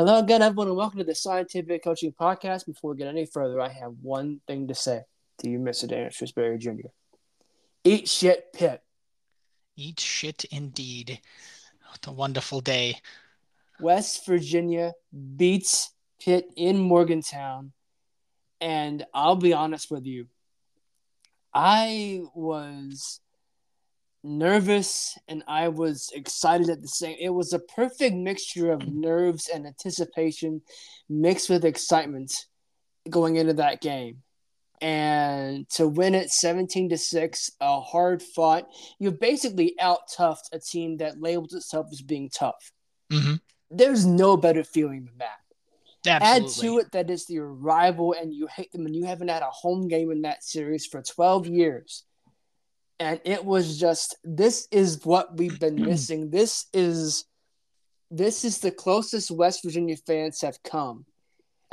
Hello again, everyone, and welcome to the Scientific Coaching Podcast. Before we get any further, I have one thing to say to you, Mr. Daniel Shrewsbury Jr. Eat shit, Pitt. Eat shit indeed. What a wonderful day. West Virginia beats Pitt in Morgantown. And I'll be honest with you, I was nervous and I was excited at the same. It was a perfect mixture of nerves and anticipation mixed with excitement going into that game. And to win it 17 to 6, a hard fought, you basically out toughed a team that labels itself as being tough. Mm-hmm. There's no better feeling than that. Absolutely. Add to it that it's your rival and you hate them and you haven't had a home game in that series for 12 years. And it was just this is what we've been missing. This is this is the closest West Virginia fans have come.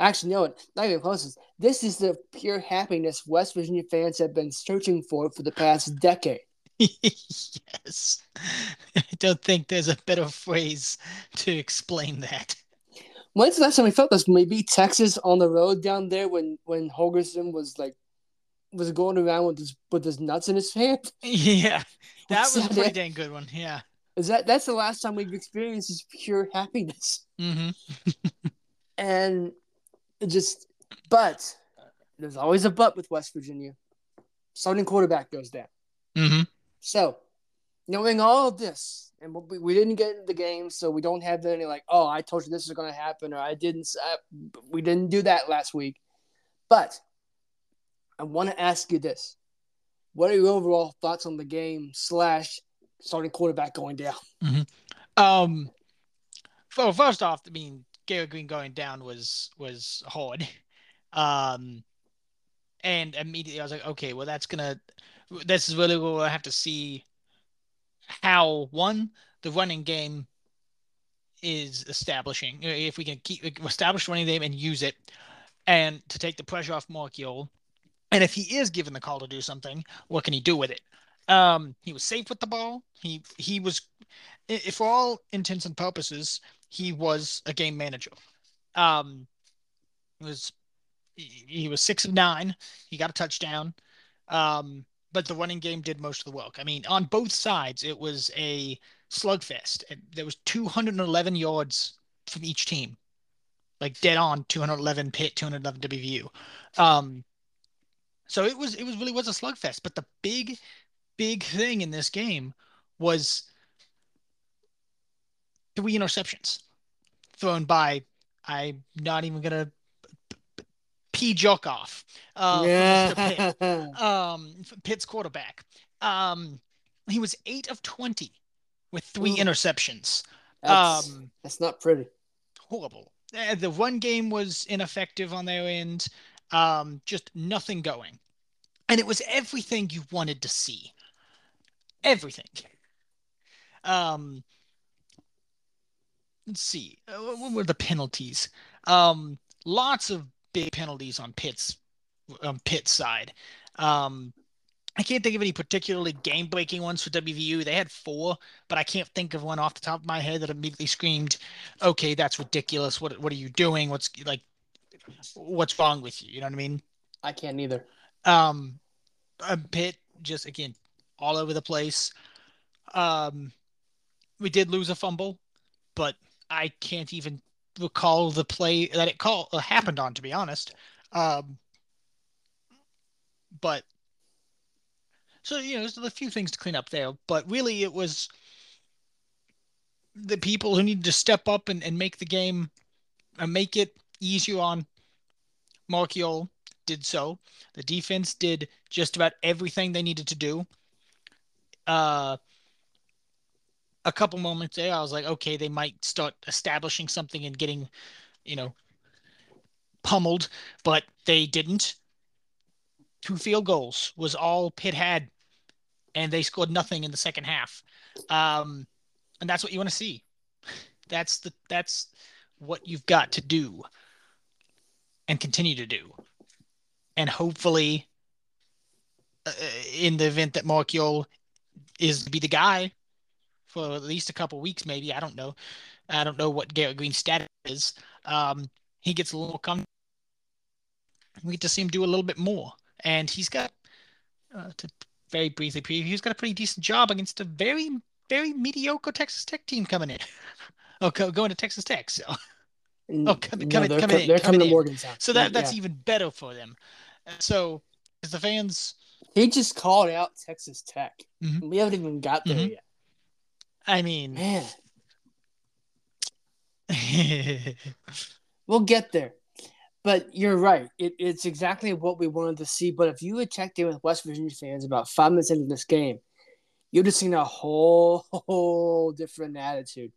Actually, no, not even closest. This is the pure happiness West Virginia fans have been searching for for the past decade. yes. I don't think there's a better phrase to explain that. When's the last time we felt this? Maybe Texas on the road down there when when Holgorsen was like was going around with his with his nuts in his hand. Yeah, that Was was a pretty it? dang good one. Yeah. Is that that's the last time we've experienced this pure happiness? Mm-hmm. And it just, but there's always a but with West Virginia. Starting quarterback goes down. Mm-hmm. So, knowing all of this, and we, we didn't get into the game, so we don't have any like, oh, I told you this is going to happen, or I didn't. Uh, we didn't do that last week. But I want to ask you this: What are your overall thoughts on the game slash starting quarterback going down? Um. Well, first off, I mean, Garrett Greene going down was was hard. Um, and immediately I was like, okay, well, that's gonna. This is really where we'll have to see how one the running game is establishing. If we can keep establish running game and use it, and to take the pressure off Marchiol, and if he is given the call to do something, what can he do with it? Um, he was safe with the ball. He he was, for all intents and purposes, he was a game manager. Um, he was he was six of nine. He got a touchdown. Um, but the running game did most of the work. I mean, on both sides, it was a slugfest. There was 211 yards from each team, like dead on 211 Pitt, 211 WVU. Um, so it was it was really was a slugfest. But the big, big thing in this game was three interceptions thrown by I'm not even gonna P joke off. Uh, Mr. Pitt um Pitt's quarterback. Um he was 8 of 20 with 3 Ooh. interceptions. that's, Um that's not pretty. horrible. Uh, the one game was ineffective on their end. Um just nothing going. And it was everything you wanted to see. Everything. Um let's see. Uh, what were the penalties? Um lots of big penalties on Pitt's on Pitt's side. Um I can't think of any particularly game breaking ones for WVU. They had four, but I can't think of one off the top of my head that immediately screamed, "Okay, that's ridiculous. What what are you doing? What's like, what's wrong with you?" You know what I mean? I can't either. Um, uh, Pitt just again all over the place. Um, we did lose a fumble, but I can't even recall the play that it call uh, happened on. To be honest, um, but so you know, there's a few things to clean up there. But really, it was the people who needed to step up and, and make the game and make it easier on Mark did so. The defense did just about everything they needed to do. Uh, a couple moments there, I was like, okay, they might start establishing something and getting, you know, pummeled, but they didn't. Two field goals was all Pitt had, and they scored nothing in the second half. Um, and that's what you want to see. That's the that's what you've got to do and continue to do. And hopefully, uh, in the event that Mark is to be the guy for at least a couple weeks, maybe I don't know. I don't know what Garrett Greene's status is, um, he gets a little comfortable. We get to see him do a little bit more, and he's got uh, to very briefly preview. He's got a pretty decent job against a very very mediocre Texas Tech team coming in. oh, go, going to Texas Tech. So. Oh, come no, coming, they're, coming they're coming coming to. Morgantown. So that that's Yeah. even better for them. So, as the fans, he just called out Texas Tech. Mhm. We haven't even got there Mhm. yet. I mean, Man, we'll get there. But you're right. It, it's exactly what we wanted to see. But if you had checked in with West Virginia fans about five minutes into this game, you'd have seen a whole, whole different attitude.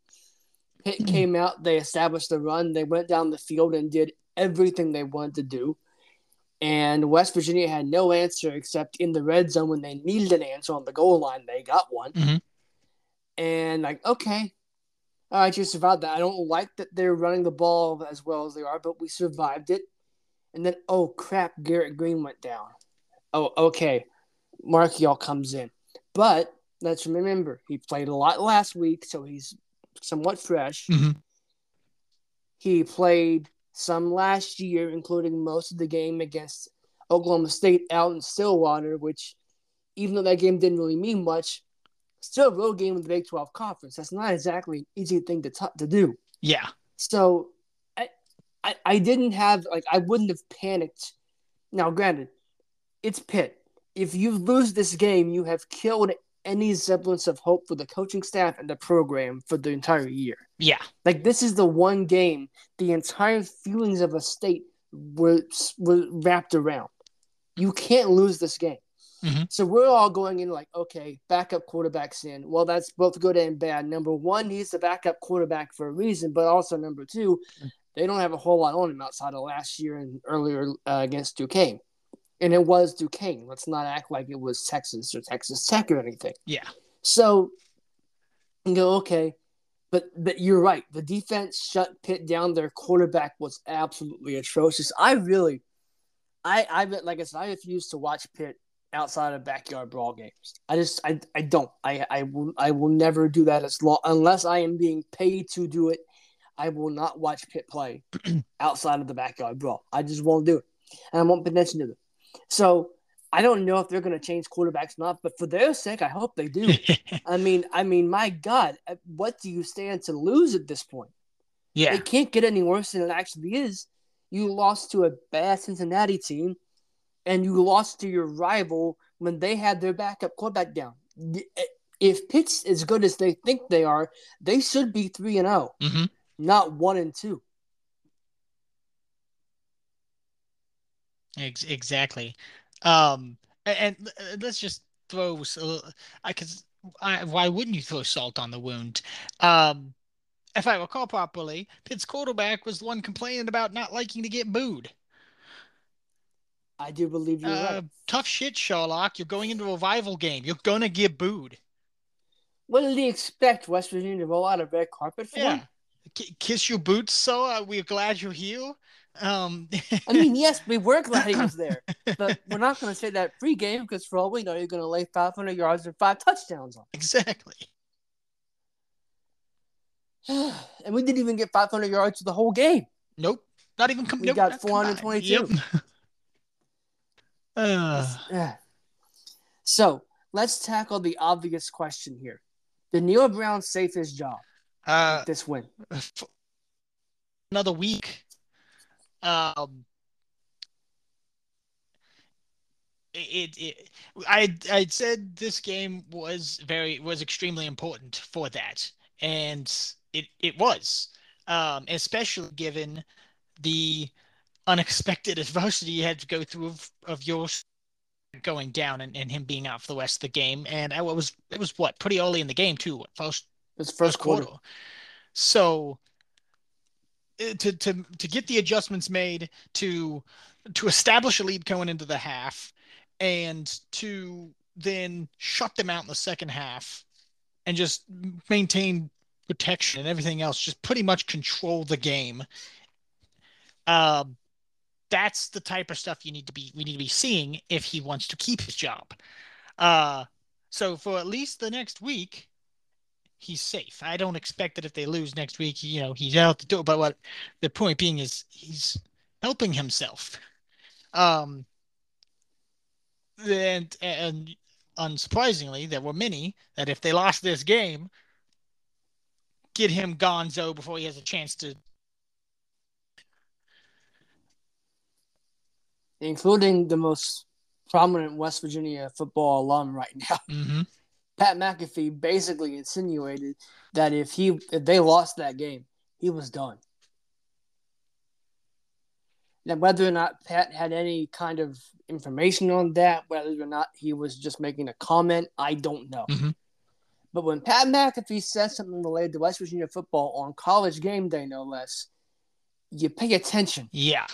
Pitt came out, they established the run, they went down the field and did everything they wanted to do. And West Virginia had no answer except in the red zone when they needed an answer on the goal line, they got one. Mhm. And like, okay, all right, you survived that. I don't like that they're running the ball as well as they are, but we survived it. And then, oh crap, Garrett Greene went down. Oh, okay. Marchiol comes in. But let's remember, he played a lot last week, so he's somewhat fresh. Mhm. He played some last year, including most of the game against Oklahoma State out in Stillwater, which, even though that game didn't really mean much, still a road game in the Big 12 Conference. That's not exactly an easy thing to, t- to do. yeah, So I, I I didn't have like I wouldn't have panicked. Now, granted, it's Pitt. If you lose this game, you have killed any semblance of hope for the coaching staff and the program for the entire year. yeah, Like this is the one game the entire feelings of a state were were wrapped around. You can't lose this game. Mhm. So we're all going in like, okay, backup quarterbacks in. Well, that's both good and bad. Number one, he's the backup quarterback for a reason, but also number two, they don't have a whole lot on him outside of last year and earlier uh, against Duquesne. And it was Duquesne. Let's not act like it was Texas or Texas Tech or anything. yeah, So you go, okay, but but you're right. The defense shut Pitt down. Their quarterback was absolutely atrocious. I really, I I like I said, I refuse to watch Pitt outside of backyard brawl games. I just I I don't. I I will I will never do that as long unless I am being paid to do it. I will not watch Pitt play outside of the backyard brawl. I just won't do it, and I won't pay attention to them. So I don't know if they're going to change quarterbacks or not, but for their sake, I hope they do. I mean, I mean, my God, uh, what do you stand to lose at this point? yeah, It can't get any worse than it actually is. You lost to a bad Cincinnati team, and you lost to your rival when they had their backup quarterback down. If Pitt's as good as they think they are, they should be three and zero, hmm not one and two. Ex- exactly. Um, a- and, uh, let's just throw a I cause I, why wouldn't you throw salt on the wound? Um, if I recall properly, Pitt's quarterback was the one complaining about not liking to get booed. I do believe you're Uh, right. tough shit, Sherlock. You're going into a rival game. You're gonna get booed. What did he expect? West Virginia to roll out a red carpet for Yeah. him? K- kiss your boots, so uh, we're glad you're here. Um, I mean, yes, we were glad he was there, but we're not going to say that pregame because for all we know, you're going to lay 500 yards and five touchdowns on. exactly. and we didn't even get 500 yards for the whole game. Nope. Not even com- We nope, got not combined. 422. Yep. uh, Yeah. So let's tackle the obvious question here: Did Neal Brown save his job uh, this win? another week. Um, it, it I I said this game was very was extremely important for that, and it it was, um, especially given the unexpected adversity you had to go through of, of yours going down and, and him being out for the rest of the game, and I was it was what pretty early in the game too, first This first quarter. So uh, to to to get the adjustments made to to establish a lead going into the half and to then shut them out in the second half and just maintain protection and everything else just pretty much control the game. Um that's the type of stuff you need to be we need to be seeing if he wants to keep his job. Uh so for at least the next week he's safe. I don't expect that if they lose next week, you know, he's out the door. But what the point being is he's helping himself. Um, and and unsurprisingly, there were many that if they lost this game, get him gonzo before he has a chance to. Including the most prominent West Virginia football alum right now. Mm-hmm. Pat McAfee basically insinuated that if he if they lost that game, he was done. Now, whether or not Pat had any kind of information on that, whether or not he was just making a comment, I don't know. Mm-hmm. But when Pat McAfee says something related to West Virginia football on college game day, no less, you pay attention. Yeah.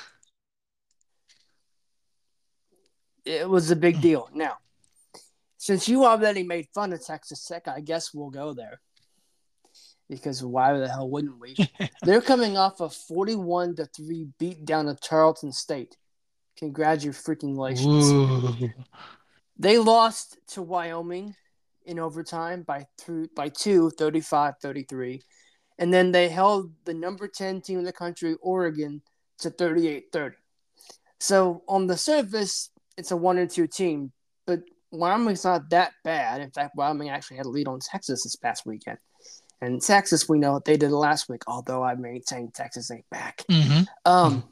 It was a big deal. Now, since you already made fun of Texas Tech, I guess we'll go there. Because why the hell wouldn't we? They're coming off a 41 to 3 beat down of Tarleton State. Congratulations. Ooh. They lost to Wyoming in overtime by through by two, 35-33. And then they held the number 10 team in the country, Oregon, to 38-30. So on the surface, it's a one and two team, Wyoming's not that bad. In fact, Wyoming actually had a lead on Texas this past weekend. And Texas, we know what they did last week, although I maintain Texas ain't back. Mm-hmm. Um,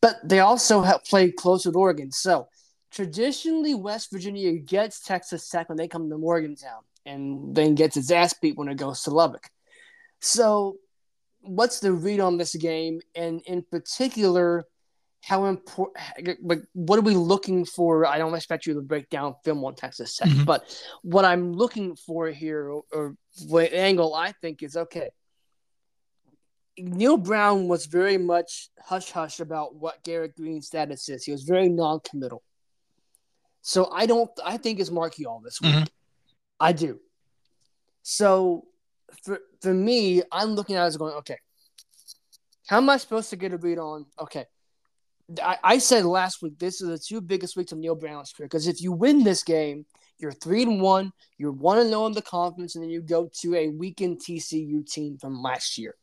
but they also have played close with Oregon. So traditionally, West Virginia gets Texas Tech when they come to Morgantown and then gets its ass beat when it goes to Lubbock. So, what's the read on this game? And in particular, how important, like, what are we looking for? I don't expect you to break down film on Texas Tech, Mhm. but what I'm looking for here, or, or what angle I think is okay. Neal Brown was very much hush hush about what Garrett Greene's status is. He was very non committal. So I don't, I think it's Marchiol this week. Mhm. I do. So for for me, I'm looking at it as going, okay, how am I supposed to get a read on? Okay, I, I said last week this is the two biggest weeks of Neal Brown's career because if you win this game, you're three and one, you're one and zero in the conference, and then you go to a weakened TCU team from last year.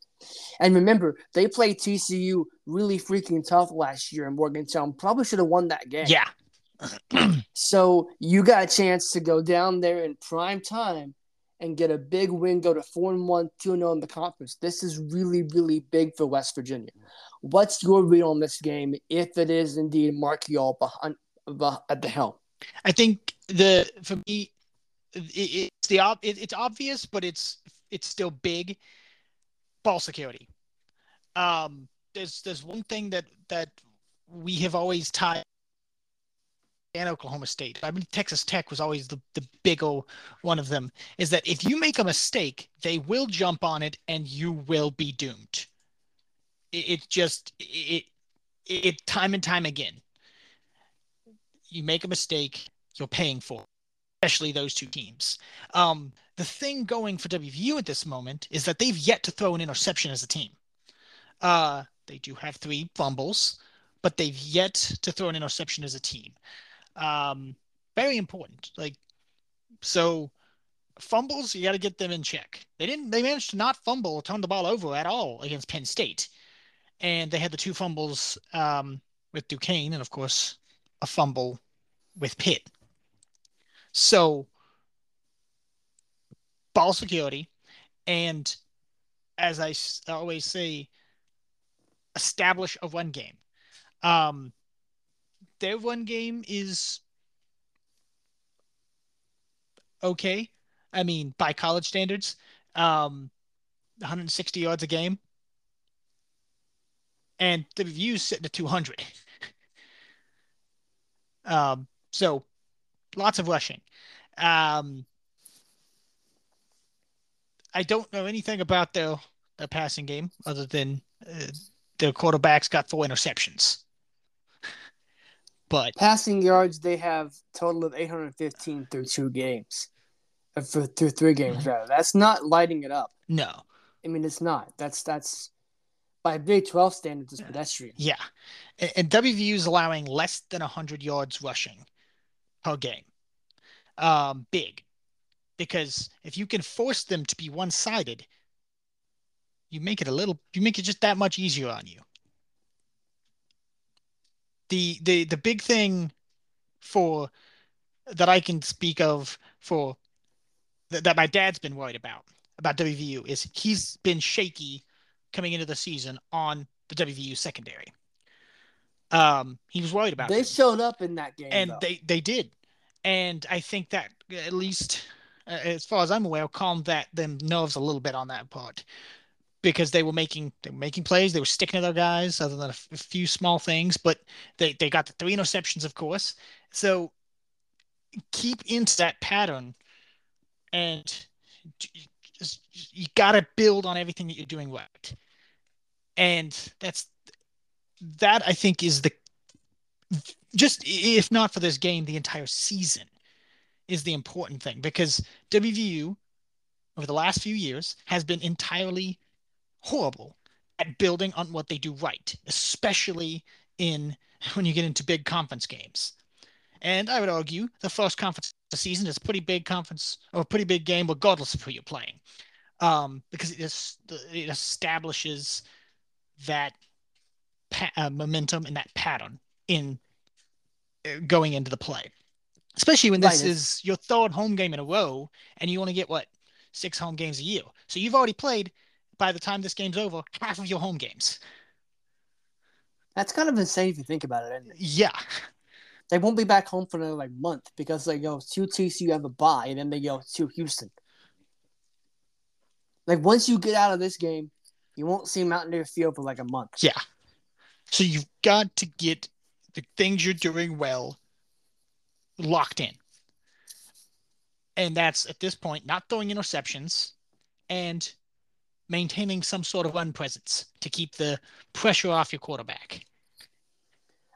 And remember, they played TCU really freaking tough last year in Morgantown. Probably should have won that game. Yeah. So you got a chance to go down there in prime time and get a big win, go to four and one, two and zero in the conference. This is really, really big for West Virginia. What's your read on this game if it is indeed Marchiol behind beh- at the helm? I think the for me, it, it's the it, it's obvious, but it's it's still big. Ball security. Um, there's there's one thing that that we have always tied and Oklahoma State. I mean, Texas Tech was always the the big ol' one of them. Is that if you make a mistake, they will jump on it and you will be doomed. It, it just it, it it time and time again. You make a mistake, you're paying for, it, especially those two teams. Um, the thing going for WVU at this moment is that they've yet to throw an interception as a team. Uh, they do have three fumbles, but they've yet to throw an interception as a team. Um, very important. Like, so fumbles, you got to get them in check. They didn't. They managed to not fumble turn the ball over at all against Penn State, and they had the two fumbles um, with Duquesne, and of course, a fumble with Pitt. So, ball security, and as I always say, establish a run game. Um, their run game is okay. I mean, by college standards, um, 160 yards a game, and the review's sitting at 200. um, so lots of rushing. Um, I don't know anything about their their passing game other than uh, their quarterbacks got four interceptions. But Passing yards, they have total of 815 through two games, uh, for, through three games rather. That's not lighting it up. no, I mean, it's not. That's that's by Big 12 standards, it's pedestrian. Yeah. And, and WVU is allowing less than 100 yards rushing per game. Um, big. because if you can force them to be one-sided, you make it a little you make it just that much easier on you. The the the big thing for that I can speak of for th- that my dad's been worried about about WVU is he's been shaky coming into the season on the WVU secondary. Um, he was worried about. They them. showed up in that game, and though. they they did, and I think that at least uh, as far as I'm aware, calmed that them nerves a little bit on that part because they were making they were making plays, they were sticking to their guys, other than a, f- a few small things, but they they got the three interceptions, of course. So keep into that pattern, and you got to build on everything that you're doing right, and that's that I think is the just if not for this game, the entire season is the important thing because WVU over the last few years has been entirely horrible at building on what they do right, especially in when you get into big conference games. And I would argue the first conference of the season is a pretty big conference or a pretty big game, regardless of who you're playing, um, because it, is, it establishes that pa- uh, momentum and that pattern in uh, going into the play. Especially when this Right, is your third home game in a row, and you only get what six home games a year. So you've already played by the time this game's over half of your home games. That's kind of insane if you think about it. It? Yeah, They won't be back home for another like month because they go to TCU have a bye and then they go to Houston. Like once you get out of this game, you won't see Mountaineer Field for like a month. yeah. So you've got to get the things you're doing well locked in. And that's at this point not throwing interceptions and maintaining some sort of run presence to keep the pressure off your quarterback.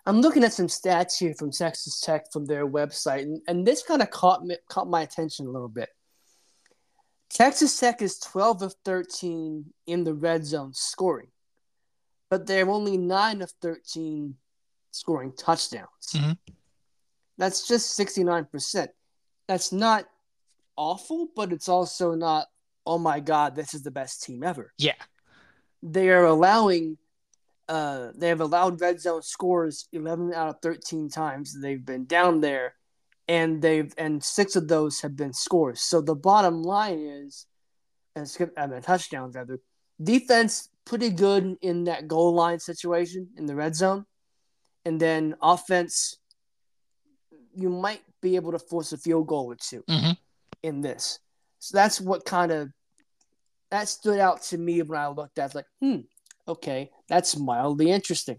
I'm looking at some stats here from Texas Tech from their website, and, and this kind of caught me, caught my attention a little bit. Texas Tech is 12 of 13 in the red zone scoring, but they're only 9 of 13 scoring touchdowns. Mhm. That's just 69%. That's not awful, but it's also not, oh my God, this is the best team ever. Yeah. they are allowing uh they have allowed red zone scores 11 out of 13 times. They've been down there and they've and six of those have been scores. So the bottom line is and skip I mean touchdowns rather defense pretty good in that goal line situation in the red zone. And then offense you might be able to force a field goal or 2 Mhm. in this so that's what kind of that stood out to me when I looked at it, like, hmm, okay, that's mildly interesting.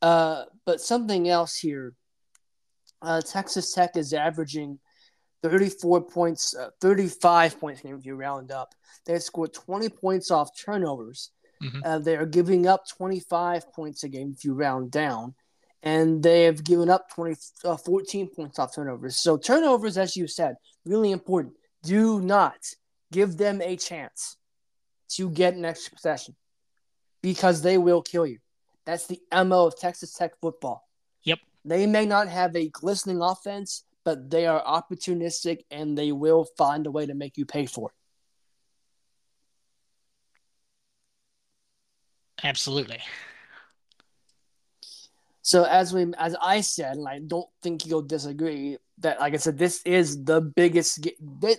Uh, but something else here, uh, Texas Tech is averaging 34 points, uh, 35 points game if you round up. They scored 20 points off turnovers. Mhm. Uh, they are giving up 25 points a game if you round down. And they have given up 20, uh, 14 points off turnovers. So turnovers, as you said, really important. Do not give them a chance to get an extra possession because they will kill you. That's the MO of Texas Tech football. Yep. They may not have a glistening offense, but they are opportunistic and they will find a way to make you pay for it. Absolutely. So as we as I said, and I don't think you'll disagree that like I said, this is the biggest.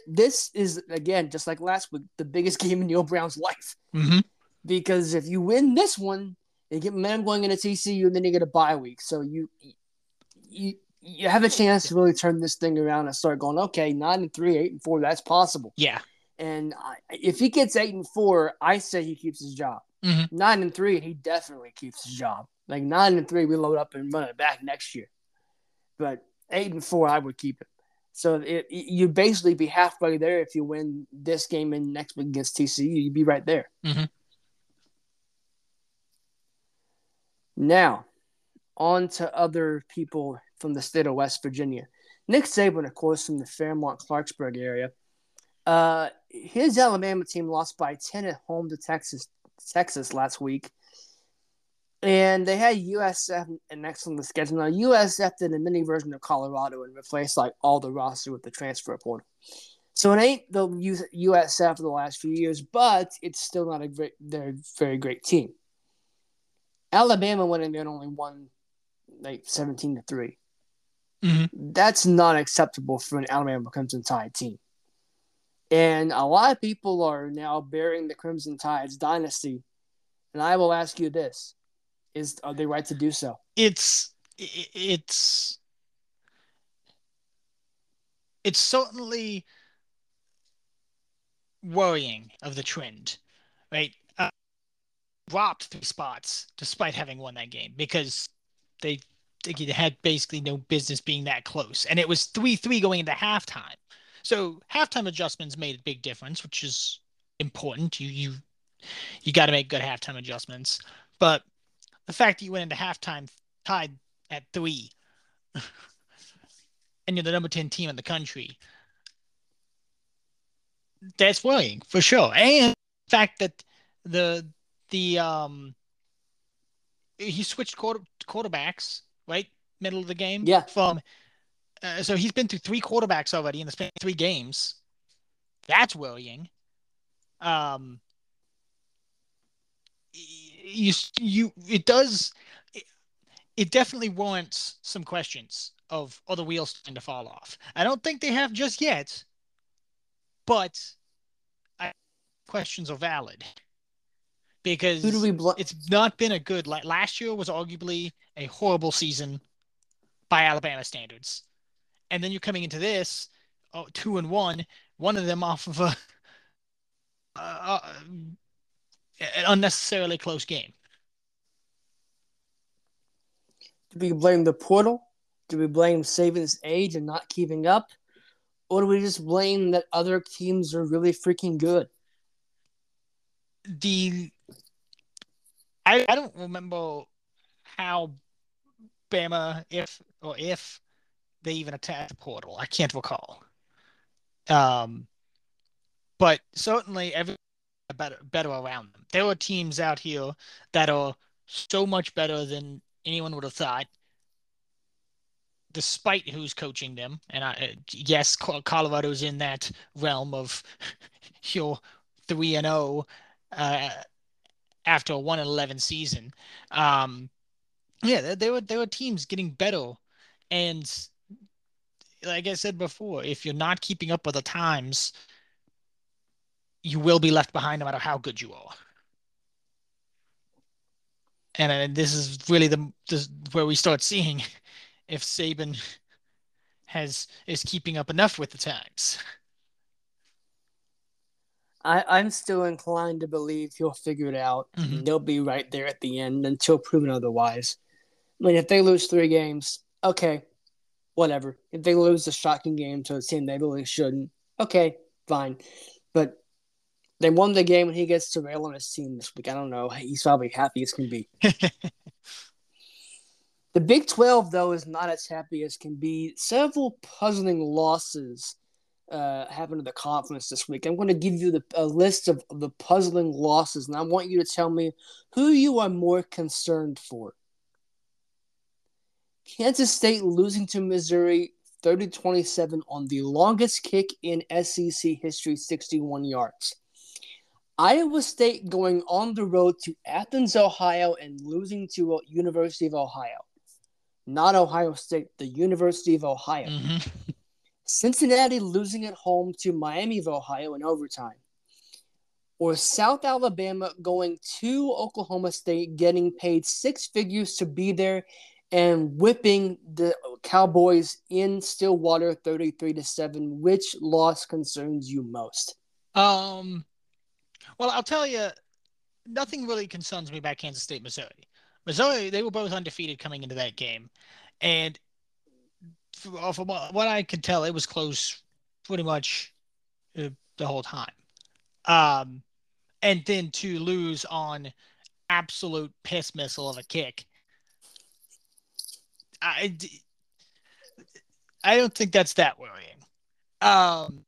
This is again just like last week, the biggest game in Neal Brown's life. hmm because if you win this one, you get momentum going into TCU, and then you get a bye week. So you you you have a chance to really turn this thing around and start going. Okay, nine and three, eight and four, that's possible. Yeah. And I, if he gets eight and four, I say he keeps his job. Mhm. Nine and three, he definitely keeps his job. Like nine and three, we load up and run it back next year. But eight and four, I would keep it. So it, you'd basically be halfway there if you win this game and next week against TCU. You'd be right there. Mhm. Now, on to other people from the state of West Virginia. Nick Saban, of course, from the Fairmont Clarksburg area. Uh, his Alabama team lost by 10 at home to Texas Texas last week. And they had USF and next on the schedule. Now, USF did a mini version of Colorado and replaced like all the roster with the transfer portal. So it ain't the USF of the last few years, but it's still not a great, they're very great team. Alabama went in there and only won like 17 to 3. Mm-hmm. That's not acceptable for an Alabama Crimson Tide team. And a lot of people are now burying the Crimson Tide's dynasty. And I will ask you this is are they right to do so? It's it's it's certainly worrying of the trend, right? Uh, dropped three spots despite having won that game because they, they had basically no business being that close, and it was three three going into halftime. So halftime adjustments made a big difference, which is important. You you you got to make good halftime adjustments, but the fact that you went into halftime tied at three and you're the number 10 team in the country that's worrying for sure. And the fact that the the um he switched quarter, quarterbacks right? Middle of the game? Yeah. From uh, so he's been through three quarterbacks already in the span three games. That's worrying. Um you you it does it, it definitely warrants some questions of other wheels starting to fall off. I don't think they have just yet, but I, questions are valid because Who do we bl- it's not been a good. Like last year was arguably a horrible season by Alabama standards, and then you're coming into this oh, two and one, one of them off of a, a, a uh, uh, an unnecessarily close game. Do we blame the portal? Do we blame Saban's age and not keeping up? Or do we just blame that other teams are really freaking good? The I, I don't remember how Bama if or if they even attacked the portal. I can't recall. Um, but certainly every better better around them. There are teams out here that are so much better than anyone would have thought, despite who's coaching them. And I, yes, Colorado's in that realm of your three and zero oh, uh, after a one and eleven season. Um, yeah, there were there were teams getting better, and like I said before, if you're not keeping up with the times, you will be left behind no matter how good you are. And, and this is really the this, where we start seeing if Saban has is keeping up enough with the times. I, I'm still inclined to believe he'll figure it out. Mhm. They'll be right there at the end until proven otherwise. I mean, if they lose three games, okay, whatever. If they lose the shocking game to a team they really shouldn't, okay, fine. But they won the game and he gets to rail on his team this week. I don't know. He's probably happy as can be. The Big 12, though, is not as happy as can be. Several puzzling losses uh, happened to the conference this week. I'm going to give you the, a list of, of the puzzling losses, and I want you to tell me who you are more concerned for. Kansas State losing to Missouri 30 27 on the longest kick in SEC history, 61 yards. Iowa State going on the road to Athens, Ohio, and losing to uh, University of Ohio. Not Ohio State, the University of Ohio. Mhm. Cincinnati losing at home to Miami of Ohio in overtime. Or South Alabama going to Oklahoma State, getting paid six figures to be there and whipping the Cowboys in Stillwater 33 to 7. Which loss concerns you most? Um, well, I'll tell you, nothing really concerns me about Kansas State, Missouri. Missouri, they were both undefeated coming into that game, and f- from what what I can tell, it was close pretty much uh, the whole time. Um, and then to lose on absolute piss missile of a kick, I, I don't think that's that worrying. Um,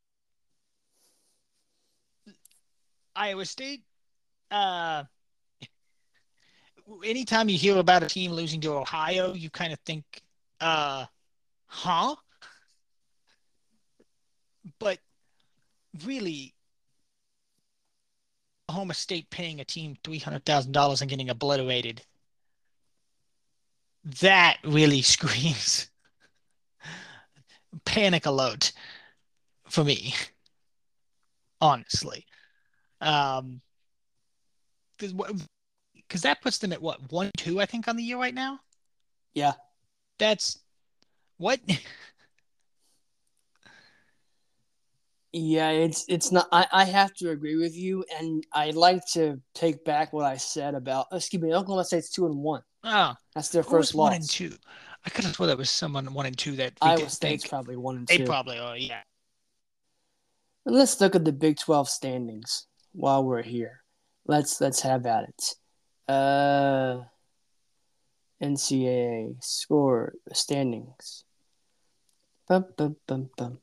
Iowa State, uh, anytime you hear about a team losing to Ohio, you kind of think, uh, huh? But really Oklahoma State paying a team three hundred thousand dollars and getting obliterated. That really screams panic alert for me. Honestly, um, because that puts them at what one two I think on the year right now. Yeah, that's what. Yeah, it's it's not. I, I have to agree with you, and I'd like to take back what I said about. Excuse me, Oklahoma State's two and one. Oh, that's their first loss. One and two. I could have swore that was someone one and two that Iowa State's think. probably one and two. They probably are. Yeah. And let's look at the Big Twelve standings while we're here. Let's let's have at it. Uh, NCAA score standings. Bum, bum, bum, bum.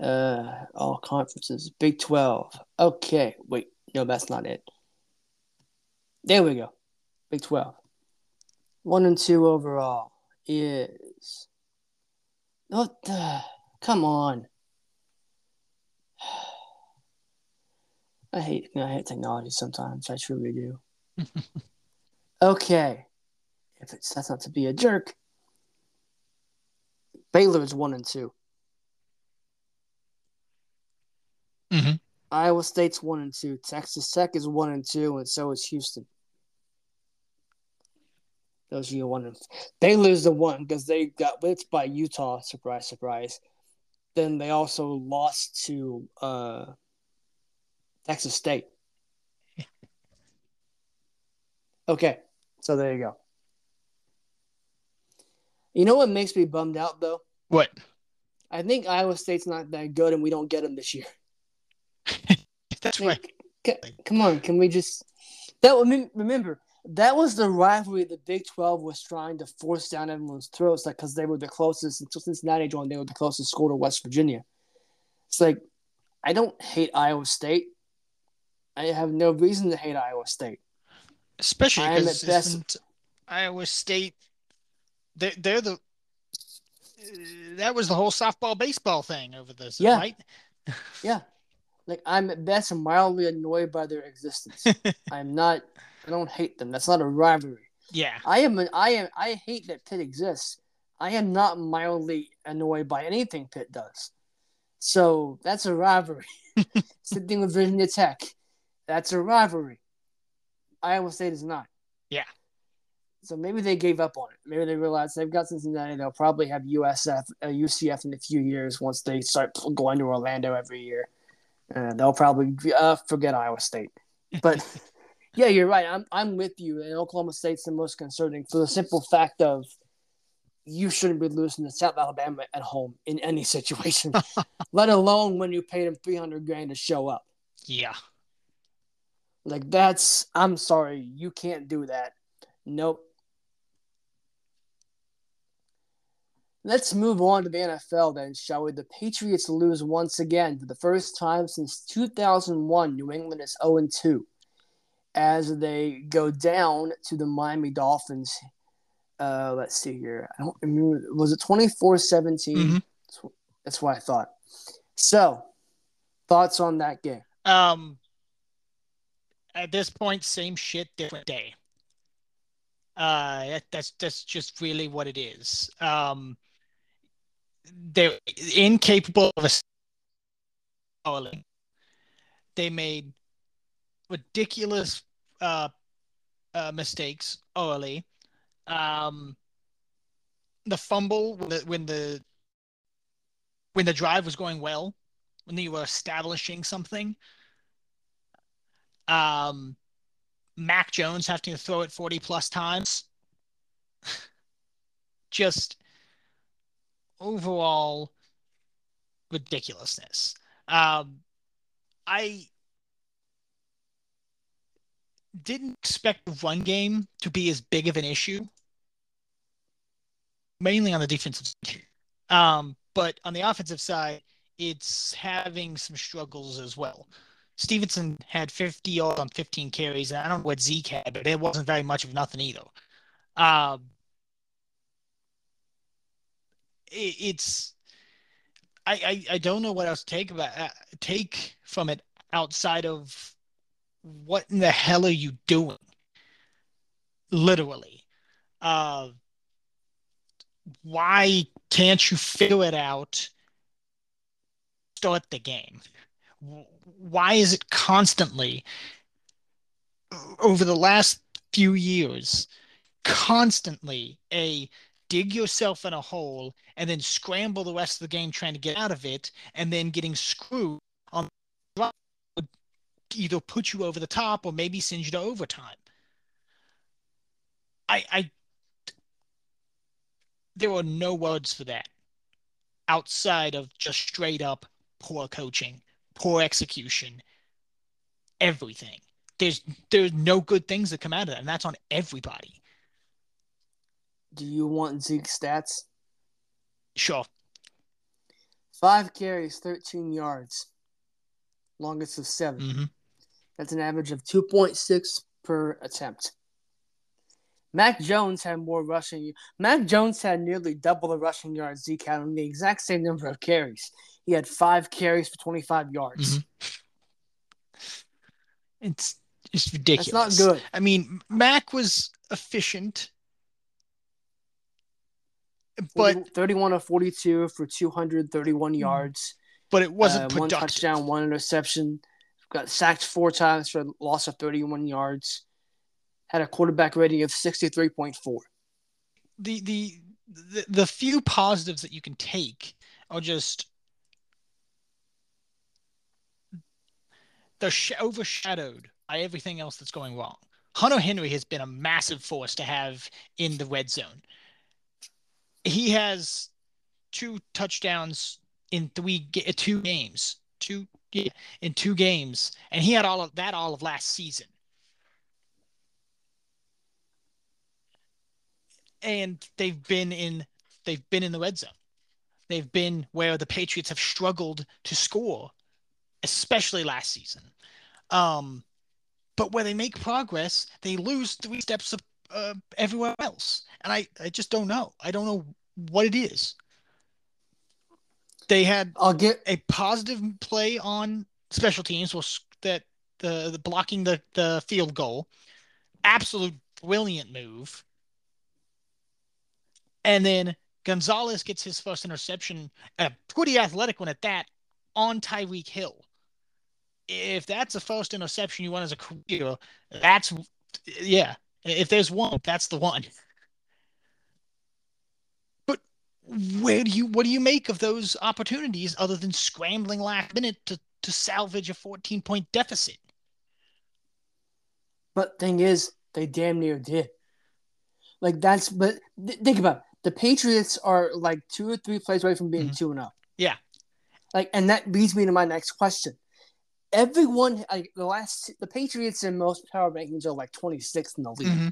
Uh, all conferences. Big 12. Okay. Wait. No, that's not it. There we go. Big 12. One and two overall is. What the? Come on. I hate I hate technology sometimes. I truly do. okay. If it sets up to be a jerk, Baylor's one and two. Mm-hmm. Iowa State's one and two. Texas Tech is one and two, and so is Houston. Those are your one and they lose the one because they got blitzed by Utah. Surprise, surprise. Then they also lost to uh, Texas State. okay, so there you go. You know what makes me bummed out though? What? I think Iowa State's not that good, and we don't get them this year. That's right. come on, can we just that remember that was the rivalry the Big Twelve was trying to force down everyone's throats, like because they were the closest until Cincinnati joined, they were the closest school to West Virginia. It's like I don't hate Iowa State. I have no reason to hate Iowa State. Especially I because best... Iowa State, they they're the uh, that was the whole softball baseball thing over this, yeah. right? yeah. Like I'm at best mildly annoyed by their existence. I'm not. I don't hate them. That's not a rivalry. Yeah. I am. An, I am. I hate that Pitt exists. I am not mildly annoyed by anything Pitt does. So that's a rivalry. Same thing with Virginia Tech. That's a rivalry. Iowa State is not. Yeah. So maybe they gave up on it. Maybe they realized they've got Cincinnati. They'll probably have USF, uh, UCF in a few years once they start going to Orlando every year. Uh, they'll probably uh, forget Iowa State. But yeah, you're right. I'm I'm with you. And Oklahoma State's the most concerning for the simple fact of you shouldn't be losing to South Alabama at home in any situation, let alone when you paid them 300 grand to show up. Yeah. Like that's I'm sorry, you can't do that. Nope. Let's move on to the NFL then, shall we? The Patriots lose once again for the first time since 2001. New England is 0 2 as they go down to the Miami Dolphins. Uh, let's see here. I don't remember. Was it 24 17? Mm-hmm. That's what I thought. So, thoughts on that game? Um, at this point, same shit, different day. Uh, that's that's just really what it is. Um, they're incapable of a They made ridiculous uh, uh, mistakes early. Um, the fumble when the, when the when the drive was going well, when you were establishing something. Um, Mac Jones having to throw it 40 plus times. Just overall ridiculousness. Um, I didn't expect the run game to be as big of an issue, mainly on the defensive side. Um, but on the offensive side, it's having some struggles as well. Stevenson had 50 yards on 15 carries, and I don't know what Zeke had, but it wasn't very much of nothing either. Um, it's I, I, I don't know what else to take about uh, take from it outside of what in the hell are you doing? Literally. Uh, why can't you figure it out? Start the game. Why is it constantly over the last few years, constantly a dig yourself in a hole and then scramble the rest of the game trying to get out of it and then getting screwed on would either put you over the top or maybe send you to overtime. I, I there are no words for that outside of just straight up poor coaching, poor execution, everything. There's there's no good things that come out of that, and that's on everybody. Do you want Zeke stats? Sure. Five carries, 13 yards. Longest of 7 mm-hmm. That's an average of 2.6 per attempt. Mac Jones had more rushing. Mac Jones had nearly double the rushing yards Zeke had on the exact same number of carries. He had five carries for 25 yards. Mm-hmm. It's it's ridiculous. That's not good. I mean, Mac was efficient, but 31 of 42 for 231 yards. But it wasn't uh, one touchdown, one interception. Got sacked four times for a loss of 31 yards had a quarterback rating of 63.4. The, the the the few positives that you can take are just they're sh- overshadowed by everything else that's going wrong. Hunter Henry has been a massive force to have in the red zone. He has two touchdowns in three two games, two yeah, in two games, and he had all of that all of last season. And they've been in they've been in the red zone. They've been where the Patriots have struggled to score, especially last season. Um, but where they make progress, they lose three steps of, uh, everywhere else, and I I just don't know. I don't know what it is. They had I'll get a positive play on special teams was that the, the blocking the the field goal, absolute brilliant move and then Gonzalez gets his first interception, a pretty athletic one at that, on Tyreek Hill. If that's the first interception you want as a career, that's yeah. If there's one, that's the one. But where do you what do you make of those opportunities other than scrambling last minute to to salvage a 14 point deficit? But thing is, they damn near did. Like that's but th- think about it the Patriots are like two or three plays away from being mm-hmm. 2 mm-hmm. 0. Yeah. Like, and that leads me to my next question. Everyone, like the last, the Patriots in most power rankings are like 26th in the league. Mm-hmm.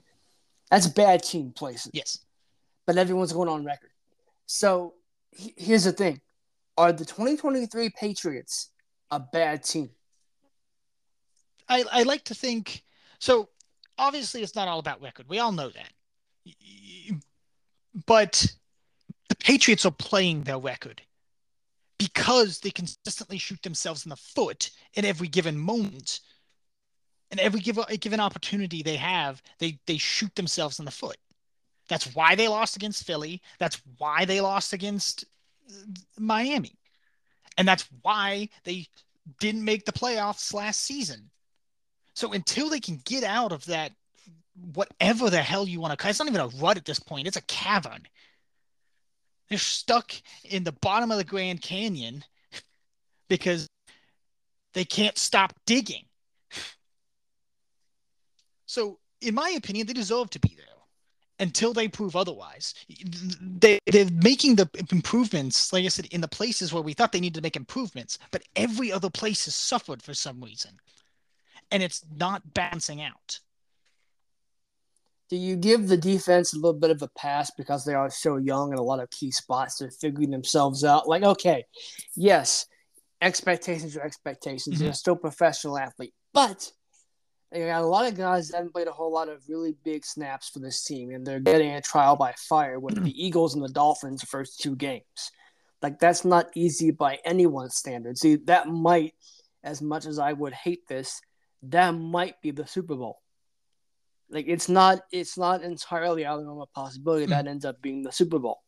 That's bad team places. Yes. But everyone's going on record. So he, here's the thing Are the 2023 Patriots a bad team? I, I like to think so. Obviously, it's not all about record. We all know that but the Patriots are playing their record because they consistently shoot themselves in the foot at every given moment. And every given, given opportunity they have, they, they shoot themselves in the foot. That's why they lost against Philly. That's why they lost against uh, Miami. And that's why they didn't make the playoffs last season. So until they can get out of that whatever the hell you want to. call it. It's not even a rut at this point. It's a cavern. They're stuck in the bottom of the Grand Canyon because they can't stop digging. So, in my opinion, they deserve to be there until they prove otherwise. They, they're making the improvements, like I said, in the places where we thought they needed to make improvements, but every other place has suffered for some reason. And it's not balancing out do you give the defense a little bit of a pass because they are so young in a lot of key spots? They're figuring themselves out. Like, okay, yes, expectations are expectations. Mm-hmm. They're still professional athlete, but they got a lot of guys that haven't played a whole lot of really big snaps for this team, and they're getting a trial by fire with mm-hmm. the Eagles and the Dolphins first two games. Like that's not easy by anyone's standards. See, that might, as much as I would hate this, that might be the Super Bowl. Like it's not it's not entirely out of the normal possibility mm. that ends up being the Super Bowl.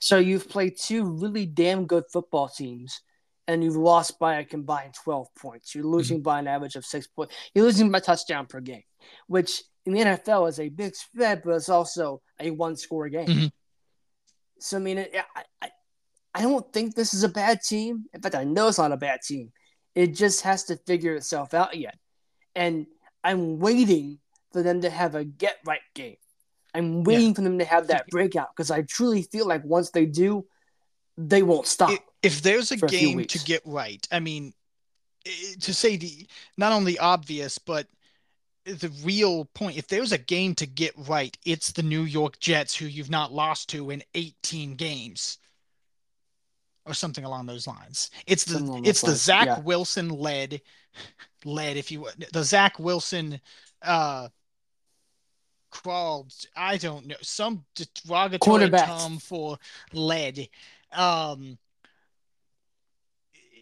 So you've played two really damn good football teams and you've lost by a combined 12 points. You're losing mm-hmm. by an average of six points. You're losing by touchdown per game, which in the NFL is a big spread, but it's also a one score game. Mm-hmm. So, I mean, it, I, I, I don't think this is a bad team. In fact, I know it's not a bad team. It just has to figure itself out yet. And I'm waiting for them to have a get right game. I'm waiting yeah. for them to have that breakout because I truly feel like once they do, they won't stop. If, if there's a game a to get right, I mean, to say the not only obvious but the real point, if there's a game to get right, it's the New York Jets, who you've not lost to in 18 games, or something along those lines. It's the it's the lines. Zach yeah. Wilson led led if you the Zach Wilson uh crawled I don't know some derogatory term for lead. Um,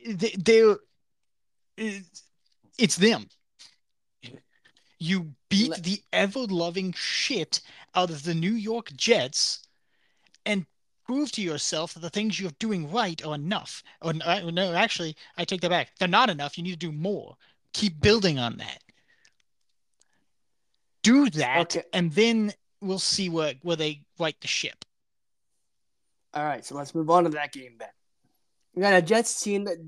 they, they're it's them. You beat the ever loving shit out of the New York Jets and prove to yourself that the things you're doing right are enough. Or no, actually, I take that back. They're not enough. You need to do more. Keep building on that. Do that, okay. and then we'll see where where they right the ship. All right, so let's move on to that game then. We got a Jets team that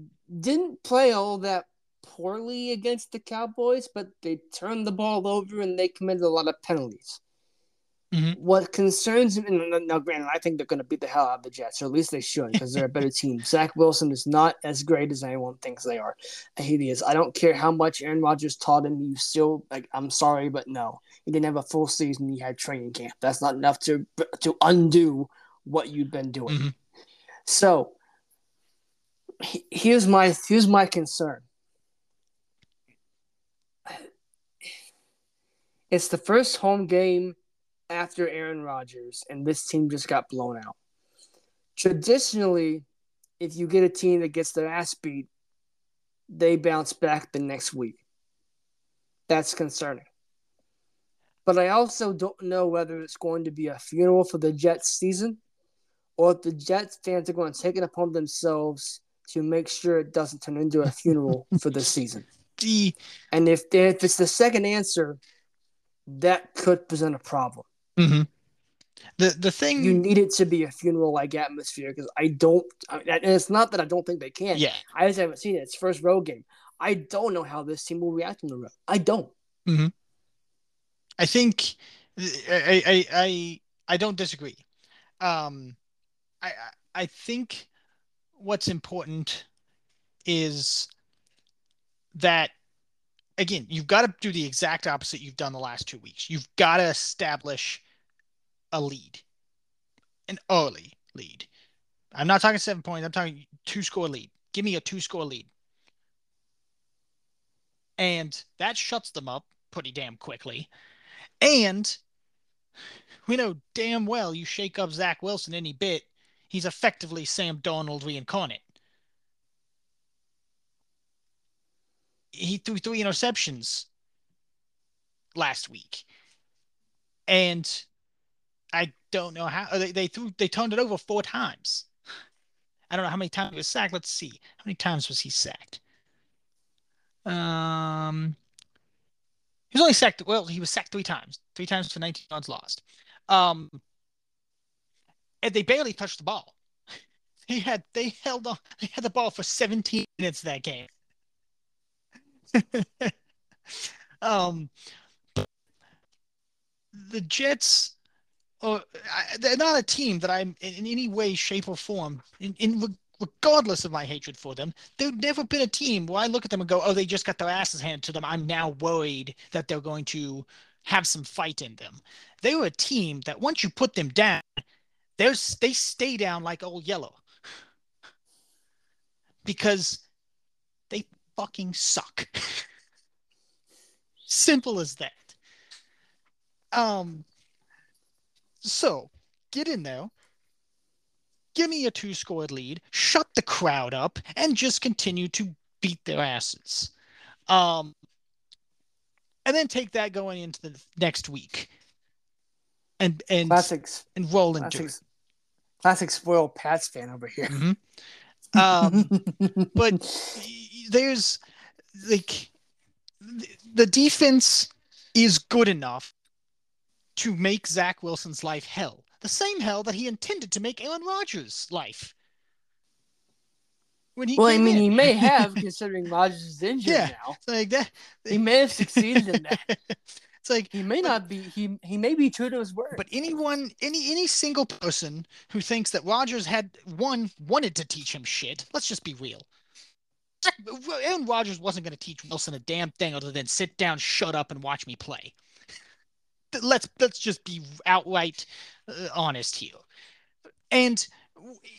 didn't play all that poorly against the Cowboys, but they turned the ball over and they committed a lot of penalties. Mm-hmm. What concerns me, now, granted, I think they're going to beat the hell out of the Jets, or at least they should, because they're a better team. Zach Wilson is not as great as anyone thinks they are. He is. I don't care how much Aaron Rodgers taught him. You still, like, I'm sorry, but no, he didn't have a full season. He had training camp. That's not enough to to undo what you've been doing. Mm-hmm. So, here's my here's my concern. It's the first home game after Aaron Rodgers, and this team just got blown out. Traditionally, if you get a team that gets their ass beat, they bounce back the next week. That's concerning. But I also don't know whether it's going to be a funeral for the Jets season or if the Jets fans are going to take it upon themselves to make sure it doesn't turn into a funeral for the season. And if, if it's the second answer, that could present a problem. Mm-hmm. The the thing you need it to be a funeral like atmosphere because I don't. I mean, and it's not that I don't think they can. Yeah, I just haven't seen it. It's first road game. I don't know how this team will react on the road. I don't. Mm-hmm. I think I, I I I don't disagree. Um, I I think what's important is that again, you've got to do the exact opposite you've done the last two weeks. You've got to establish a lead, an early lead. I'm not talking seven points. I'm talking two score lead. Give me a two score lead. And that shuts them up pretty damn quickly. And we know damn well you shake up Zach Wilson any bit, he's effectively Sam Darnold reincarnate. he threw three interceptions last week, and I don't know how they, they threw they turned it over four times. I don't know how many times he was sacked. Let's see. How many times was he sacked? Um, he was only sacked. Well, he was sacked three times. Three times for 19 yards lost. Um, and they barely touched the ball. He had they held on. They had the ball for 17 minutes that game. um, the Jets, are, they're not a team that I'm in, any way, shape, or form, in, in regardless of my hatred for them, they've never been a team where I look at them and go, "Oh, they just got their asses handed to them." I'm now worried that they're going to have some fight in them. They were a team that once you put them down, there's they stay down like Old Yeller because they fucking suck. Simple as that. Um so get in there, give me a two scored lead, shut the crowd up, and just continue to beat their asses. Um, and then take that going into the next week. And and Classics. and roll into Classic, it. classic spoiled Pats fan over here. Mhm. Um, but there's like the defense is good enough to make Zach Wilson's life hell. The same hell that he intended to make Aaron Rodgers' life. When he well, I mean, in. he may have, considering Rodgers is injured Yeah. now. Like that. He may have succeeded in that. It's like He may not be. He he may be true to his word. But anyone, any any single person who thinks that Rodgers had one wanted to teach him shit, let's just be real. Aaron Rodgers wasn't going to teach Wilson a damn thing other than sit down, shut up, and watch me play. Let's let's just be outright uh, honest here. And